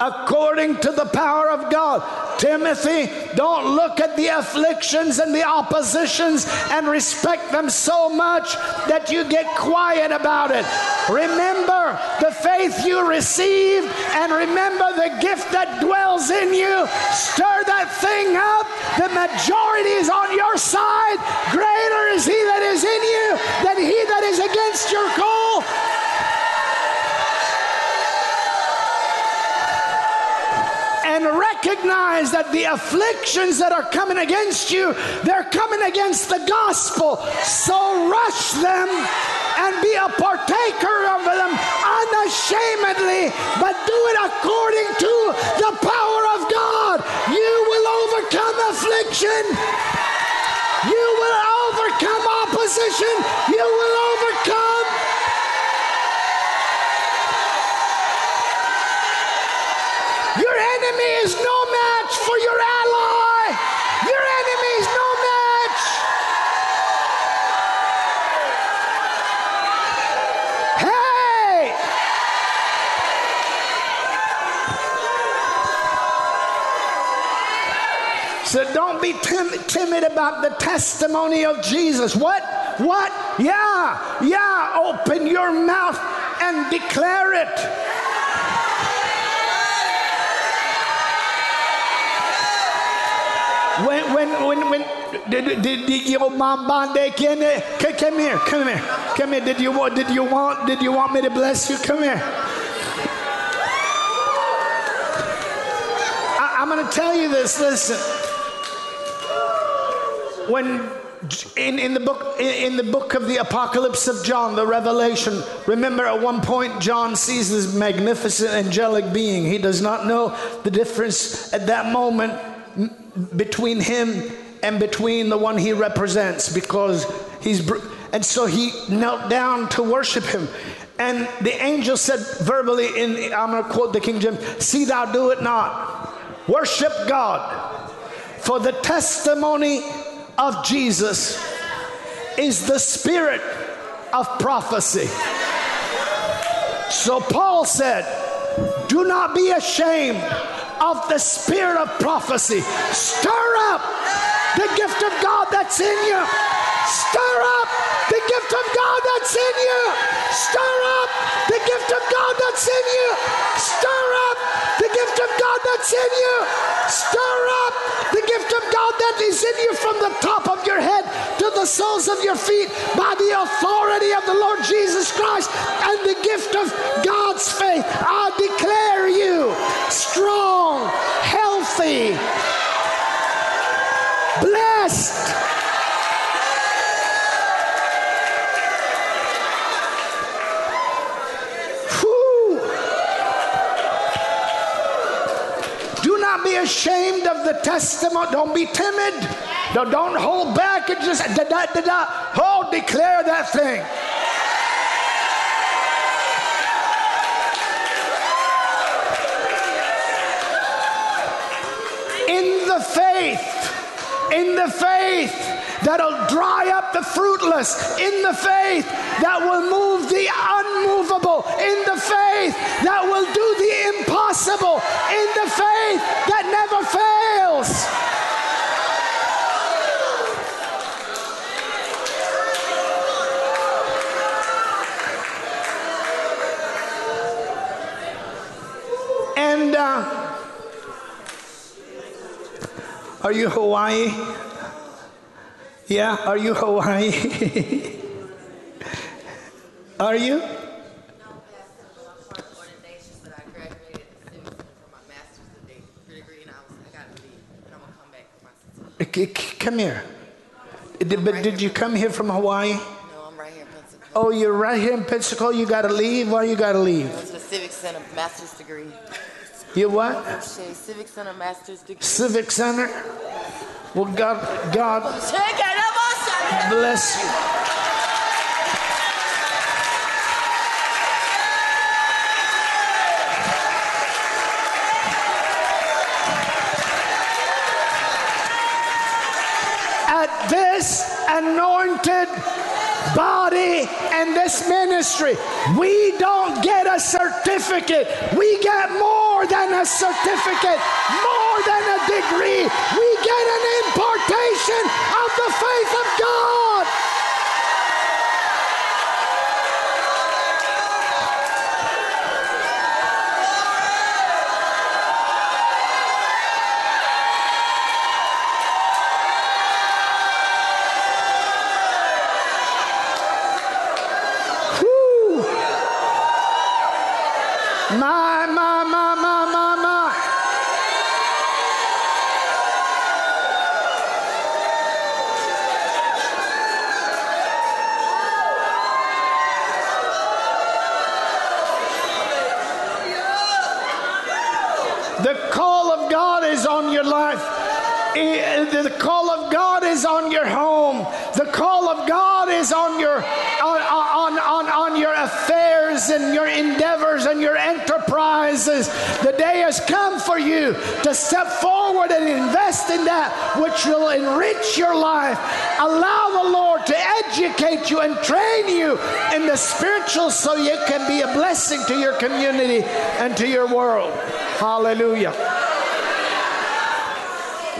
According to the power of God. Timothy, don't look at the afflictions and the oppositions and respect them so much that you get quiet about it. Remember the faith you received and remember the gift that dwells in you. Stir that thing up. The majority is on your side. Greater is he that is in you than he that is against your call. And recognize that the afflictions that are coming against you, they're coming against the gospel. So rush them and be a partaker of them unashamedly, but do it according to tim- timid about the testimony of Jesus. What? What? Yeah, yeah. Open your mouth and declare it. When, when, when, when, did, did, did your mom bande here, come here, come here, come here. Did you want, did you want, did you want me to bless you? Come here. I'm going to tell you this. Listen. When in, in the book in, in the book of the apocalypse of john the revelation remember at one point john sees this magnificent angelic being. He does not know the difference at that moment between him and between the one he represents because he's and so he knelt down to worship him. And the angel said verbally in i'm going to quote the king james see thou do it not worship god for the testimony of jesus is the spirit of prophecy so paul said do not be ashamed of the spirit of prophecy. Stir up the gift of God that's in you. Stir up the gift of God that's in you. Stir up the gift of God that's in you. Stir up the gift of God that's in you. Stir up the gift of God that is in you from the top of your head to the soles of your feet by the authority of the Lord Jesus Christ and the gift of God's faith. I declare you strong, healthy, blessed. Whew. Do not be ashamed of the testimony. Don't be timid. No, don't hold back and just da da da da. Oh, declare that thing. In the faith, in the faith that'll dry up the fruitless, in the faith that will move the unmovable, in the faith that will do the impossible, in the faith that are you Hawaii? Yeah, are you Hawaii? are you? No I'm part of ordination, but I graduated Simmons from my master's degree, degree I gotta leave, and I'm gonna come back for my certificate. C- c- Come here. Did, but did you come here from Hawaii? No, I'm right here in Pensacola. Oh, you're right here in Pensacola. You got to leave. Why you got to I leave? went to the Civic Center master's degree. You what? Shea Civic Center master's degree. Civic Center. Well, God, God Check it out, bless you. At this anointed body and this ministry, we don't get a certificate. We get more than a certificate, more than a degree. We get an impartation of the faith of God. Whew. My, my, my, my, my, my. The call of God is on your life. Eh, The call of God is on your home. The call of God is on your on, on, on, on your affairs and your endeavors and your enterprises. The day has come for to step forward and invest in that which will enrich your life. Allow the Lord to educate you and train you in the spiritual so you can be a blessing to your community and to your world. Hallelujah.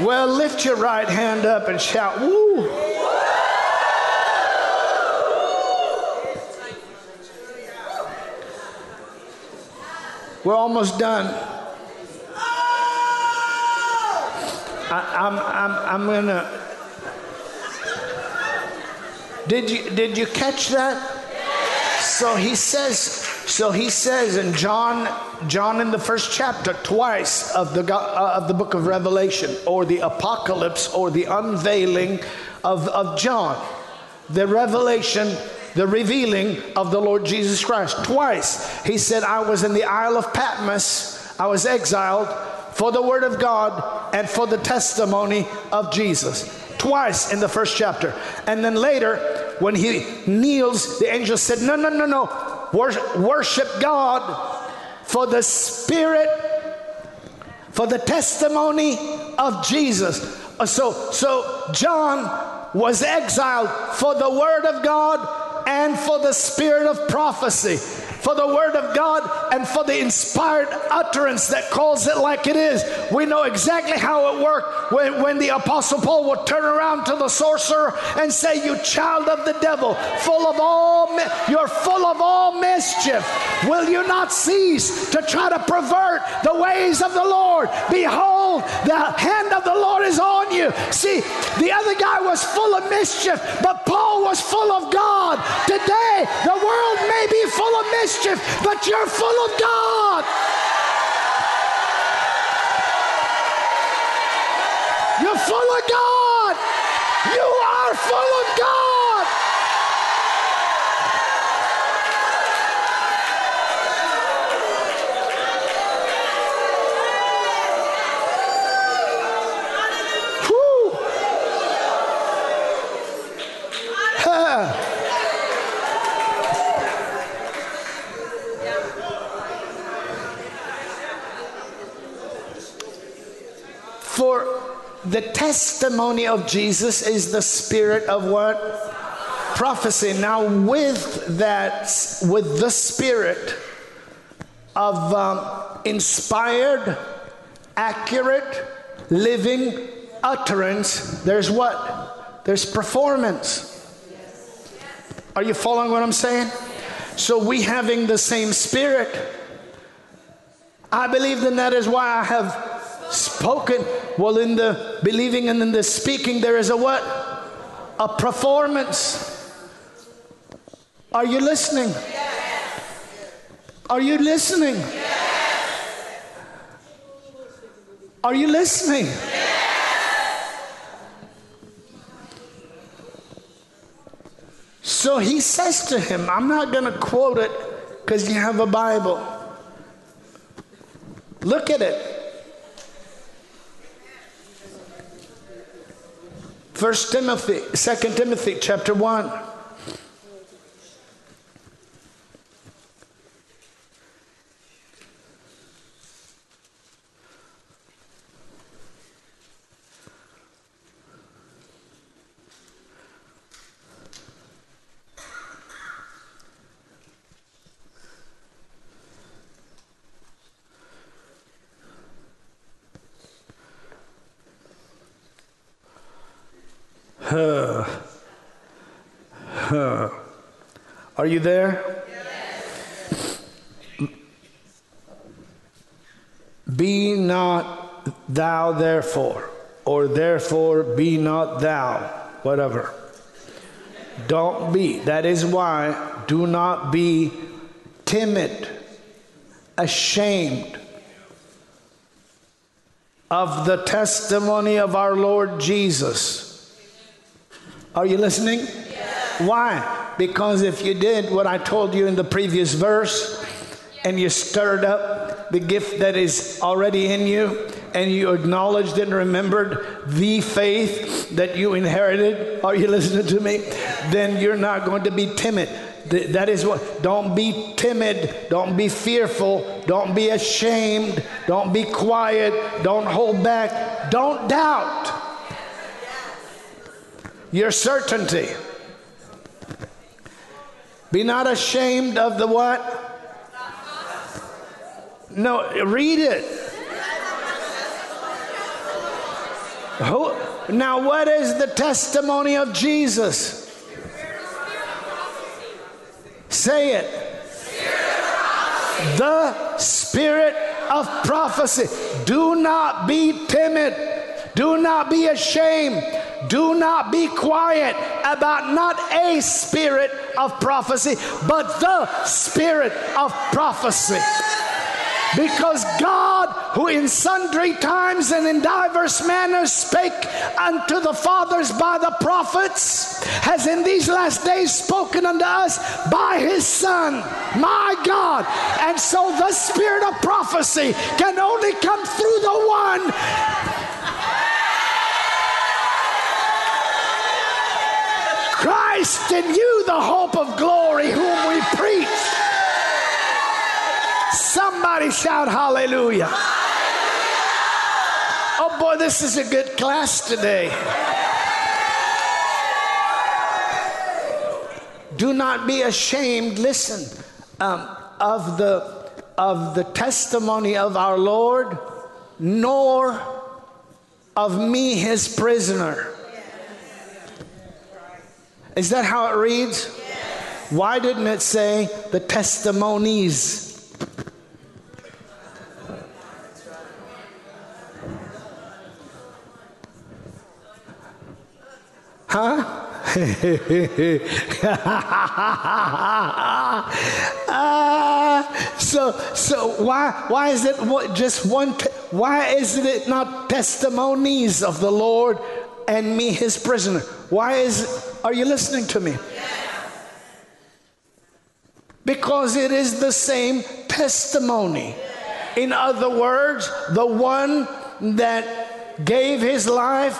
Well, lift your right hand up and shout, Woo! We're almost done. I, I'm, I'm, I'm gonna. Did you, did you catch that? So he says, so he says in John, John in the first chapter, twice of the uh, of the book of Revelation, or the apocalypse, or the unveiling of, of John, the revelation, the revealing of the Lord Jesus Christ. Twice he said, I was in the Isle of Patmos, I was exiled for the word of God and for the testimony of Jesus. Twice in the first chapter. And then later, when he kneels, the angel said, No, no, no, no. Wor- worship God for the Spirit, for the testimony of Jesus. Uh, So, so John was exiled for the Word of God and for the spirit of prophecy, for the Word of God and for the inspired utterance that calls it like it is. We know exactly how it worked when, when the Apostle Paul would turn around to the sorcerer and say, You child of the devil, full of all, you're full of all mischief. Will you not cease to try to pervert the ways of the Lord? Behold, the hand of the Lord is on you. See, the other guy was full of mischief, but Paul was full of God. Today, the world may be full of mischief, but you're full of God. You're full of God. You are full of God. Whew. Huh. For the testimony of Jesus is the spirit of what? Prophecy. Now, with that, with the spirit of um, inspired, accurate, living utterance, there's what? There's performance. Are you following what I'm saying? So, we having the same spirit, I believe that that is why I have spoken. Well, in the believing and in the speaking, there is a what? A performance. Are you listening? Are you listening? Are you listening? So he says to him, I'm not going to quote it because you have a Bible. Look at it. First Timothy, Second Timothy chapter 1. Are you there? Be not thou therefore, or therefore be not thou, whatever. Don't be. That is why do not be timid, ashamed of the testimony of our Lord Jesus. Are you listening? Why? Because if you did what I told you in the previous verse and you stirred up the gift that is already in you and you acknowledged and remembered the faith that you inherited, are you listening to me? Then you're not going to be timid. That is what, don't be timid, don't be fearful, don't be ashamed, don't be quiet, don't hold back, don't doubt your certainty. Be not ashamed of the what? No, read it. Who, now, what is the testimony of Jesus? Say it. The spirit of prophecy. Do not be timid. Do not be ashamed. Do not be quiet about not a spirit of prophecy, but the spirit of prophecy. Because God, who in sundry times and in diverse manners spake unto the fathers by the prophets, has in these last days spoken unto us by his Son, my God. And so the spirit of prophecy can only come through the one Christ in you, the hope of glory, whom we preach. Somebody shout hallelujah. Oh boy, this is a good class today. Do not be ashamed. Listen, um, of the, of the testimony of our Lord, nor of me, his prisoner. Is that how it reads? Why didn't it say the testimonies? Huh? uh, so, so why, why is it just one? Te- why is it not testimonies of the Lord and me, His prisoner? Why is? Are you listening to me? Because it is the same testimony. In other words, the one that gave his life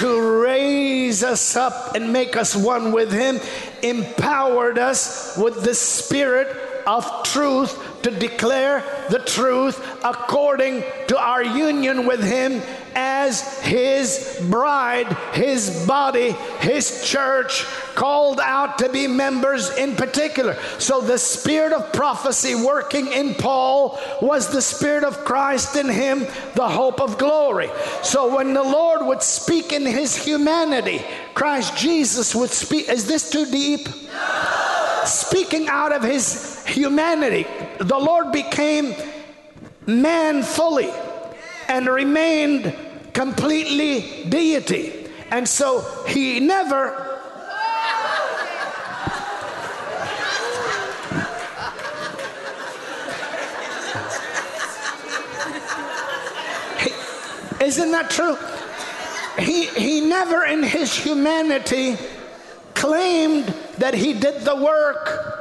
to raise us up and make us one with Him, empowered us with the Spirit of truth to declare the truth according to our union with Him as His bride, His body, His church, called out to be members in particular. So the spirit of prophecy working in Paul was the spirit of Christ in him, the hope of glory. So when the Lord would speak in His humanity, Christ Jesus would speak. Is this too deep? No. Speaking out of His humanity, the Lord became man fully and remained completely deity. And so he never Isn't that true? He, he never in his humanity claimed that he did the work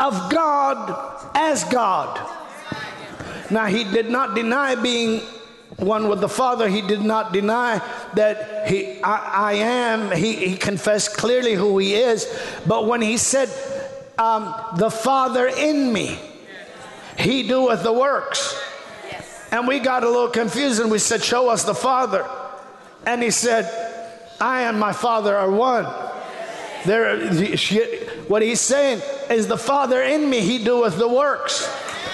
of God as God. Now, he did not deny being one with the Father. He did not deny that he, I, I am. He, he, confessed clearly who he is. But when he said, um, the Father in me, he doeth the works. And we got a little confused and we said, Show us the Father. And he said, I and my Father are one. There, what he's saying is, the Father in me, he doeth the works.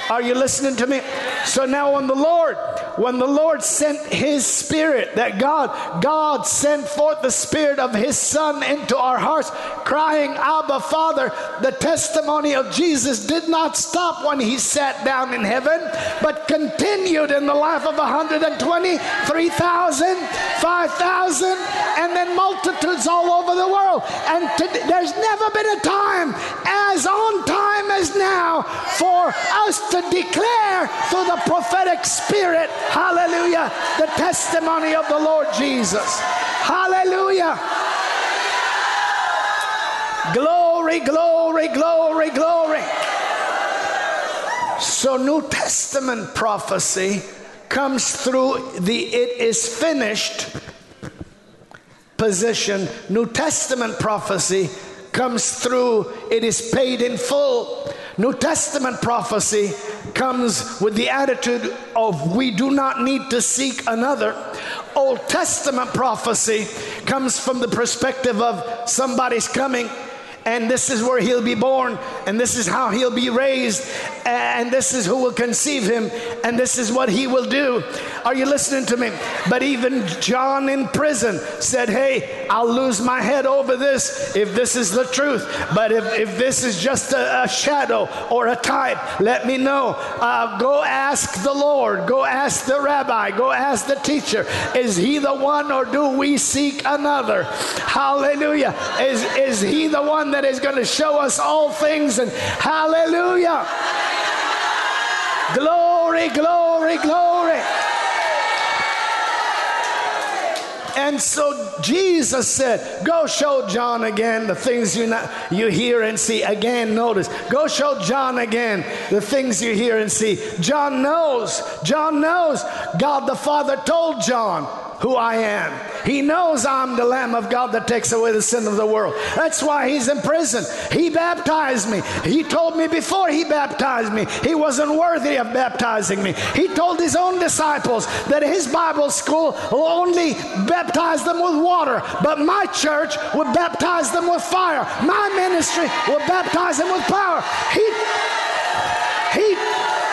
Are you listening to me? So now, when the Lord, when the Lord sent His Spirit, that God, God sent forth the Spirit of His Son into our hearts, crying, Abba, Father, the testimony of Jesus did not stop when He sat down in heaven, but continued in the life of 120, 3,000, 5,000, and then multitudes all over the world. And to, there's never been a time as on time as now for us to declare through the prophetic spirit, hallelujah, the testimony of the Lord Jesus. Hallelujah. Glory, glory, glory, glory. So, New Testament prophecy comes through the it is finished position. New Testament prophecy comes through it is paid in full. New Testament prophecy comes with the attitude of we do not need to seek another. Old Testament prophecy comes from the perspective of somebody's coming and this is where he'll be born, and this is how he'll be raised, and this is who will conceive him, and this is what he will do. Are you listening to me? But even John in prison said, Hey, I'll lose my head over this if this is the truth. But if, if this is just a, a shadow or a type, let me know. Uh, go ask the Lord, go ask the rabbi, go ask the teacher. Is he the one, or do we seek another? Hallelujah. Is, is he the one that is going to show us all things. And hallelujah. Glory, glory, glory. And so Jesus said, Go show John again the things you, not, you hear and see. Again, notice, go show John again the things you hear and see. John knows, John knows. God the Father told John who I am. He knows I'm the Lamb of God that takes away the sin of the world. That's why he's in prison. He baptized me. He told me before he baptized me, he wasn't worthy of baptizing me. He told his own disciples that his Bible school will only baptize them with water, but my church will baptize them with fire. My ministry will baptize them with power. He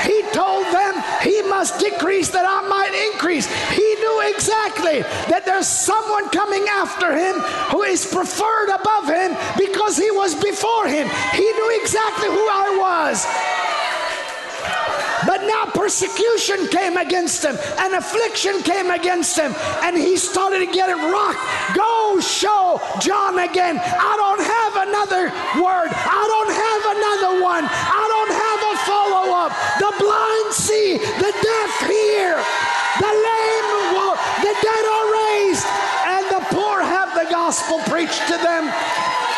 he told them he must decrease that I might increase. He knew exactly that there's someone coming after him who is preferred above him because he was before him. He knew exactly who I was. But now persecution came against him and affliction came against him, and he started to get it rocked. Go show John again. I don't have another word, I don't have another one, I see, the deaf hear, the lame walk, the dead are raised, and the poor have the gospel preached to them.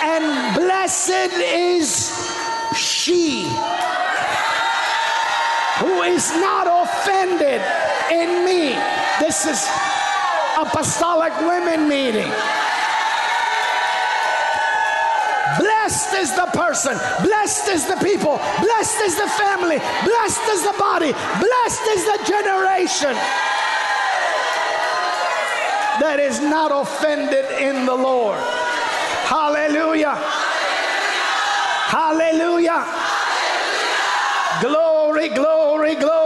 And blessed is she who is not offended in me. This is apostolic women meeting. Blessed is the person, blessed is the people, blessed is the family, blessed is the body, blessed is the generation that is not offended in the Lord. Hallelujah. Hallelujah. Glory, glory, glory.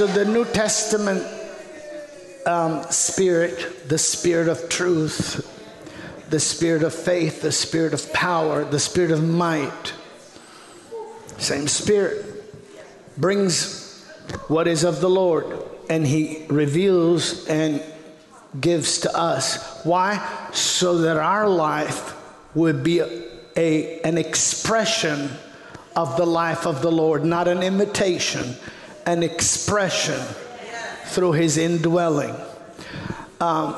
So the New Testament um, spirit, the spirit of truth, the spirit of faith, the spirit of power, the spirit of might, same spirit, brings what is of the Lord and he reveals and gives to us. Why? So that our life would be a, a, an expression of the life of the Lord, not an imitation, an expression through his indwelling. Um,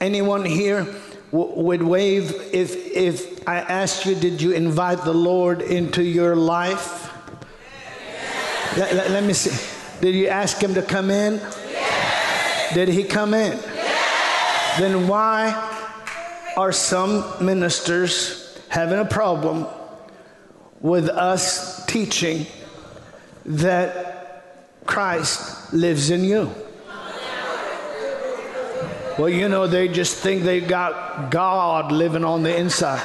anyone here w- would wave if, if I asked you, did you invite the Lord into your life? Let, let- let me see. Did you ask him to come in? Did he come in? Then why are some ministers having a problem with us teaching that Christ lives in you? Well, you know, they just think they got God living on the inside.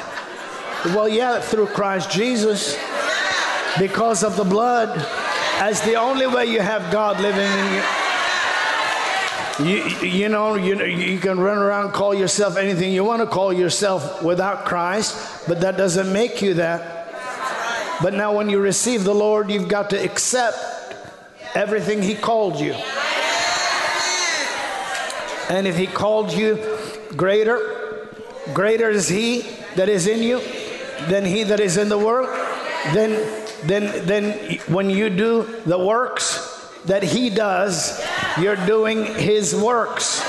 Well, yeah, through Christ Jesus, because of the blood, as the only way you have God living in you. You, you know, you, you can run around call yourself anything you want to call yourself without Christ, but that doesn't make you that. But now, when you receive the Lord, you've got to accept everything He called you. And if He called you greater, greater is He that is in you than He that is in the world, then, then, then when you do the works that He does, you're doing His works.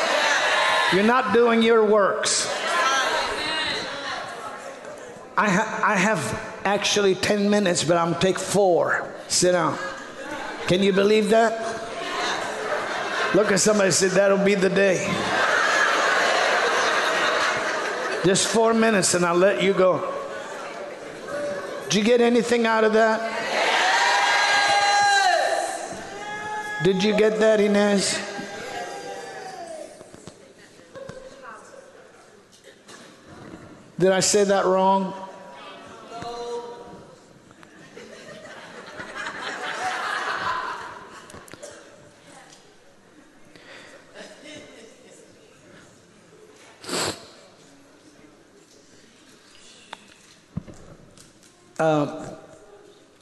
You're not doing your works. I, ha- I have actually 10 minutes, but I'm take four. Sit down. Can you believe that? Look at somebody said, That'll be the day. Just four minutes and I'll let you go. Did you get anything out of that? Did you get that, Inez? Did I say that wrong? Uh,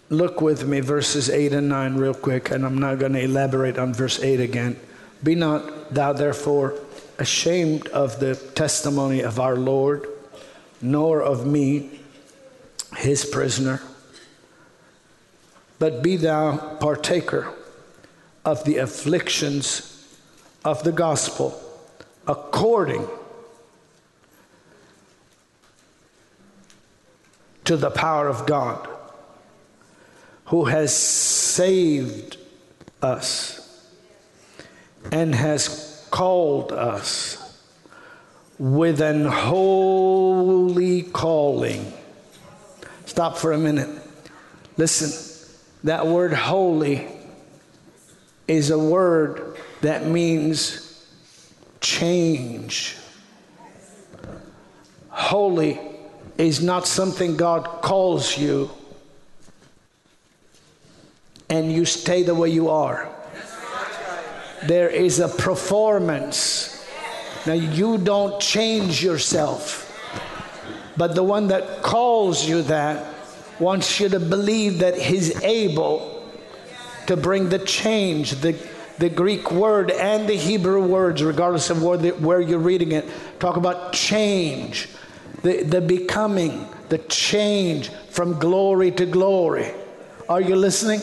look with me, verses 8 and 9, real quick, and I'm not going to elaborate on verse 8 again. Be not thou therefore ashamed of the testimony of our Lord, nor of me, his prisoner, but be thou partaker of the afflictions of the gospel according to the power of God who has saved us and has called us with an holy calling. Stop for a minute. Listen, that word holy is a word that means change. Holy is not something God calls you and you stay the way you are. There is a performance. Now, you don't change yourself, but the one that calls you that wants you to believe that He's able to bring the change. The, the Greek word and the Hebrew words, regardless of where, the, where you're reading it, talk about change, the, the becoming, the change from glory to glory. Are you listening?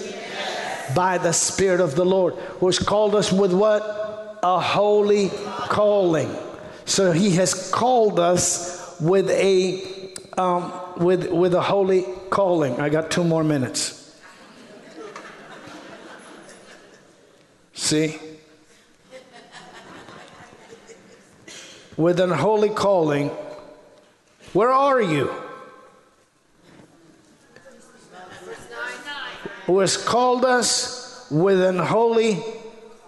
by the Spirit of the Lord, who has called us with what? A holy calling. So he has called us with a um, with with a holy calling. I got two more minutes. See? With an holy calling, where are you? who has called us with an holy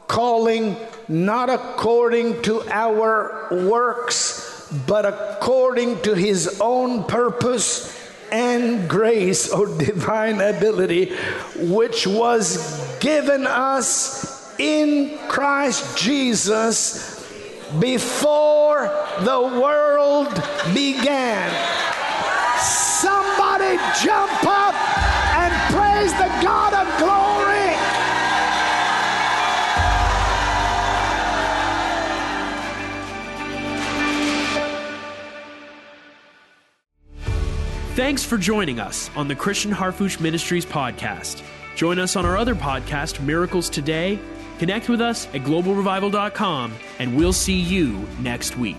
calling, not according to our works, but according to his own purpose and grace or divine ability, which was given us in Christ Jesus before the world began. Somebody jump up and praise the God of glory. Thanks for joining us on the Christian Harfouche Ministries podcast. Join us on our other podcast, Miracles Today. Connect with us at globalrevival.com, and we'll see you next week.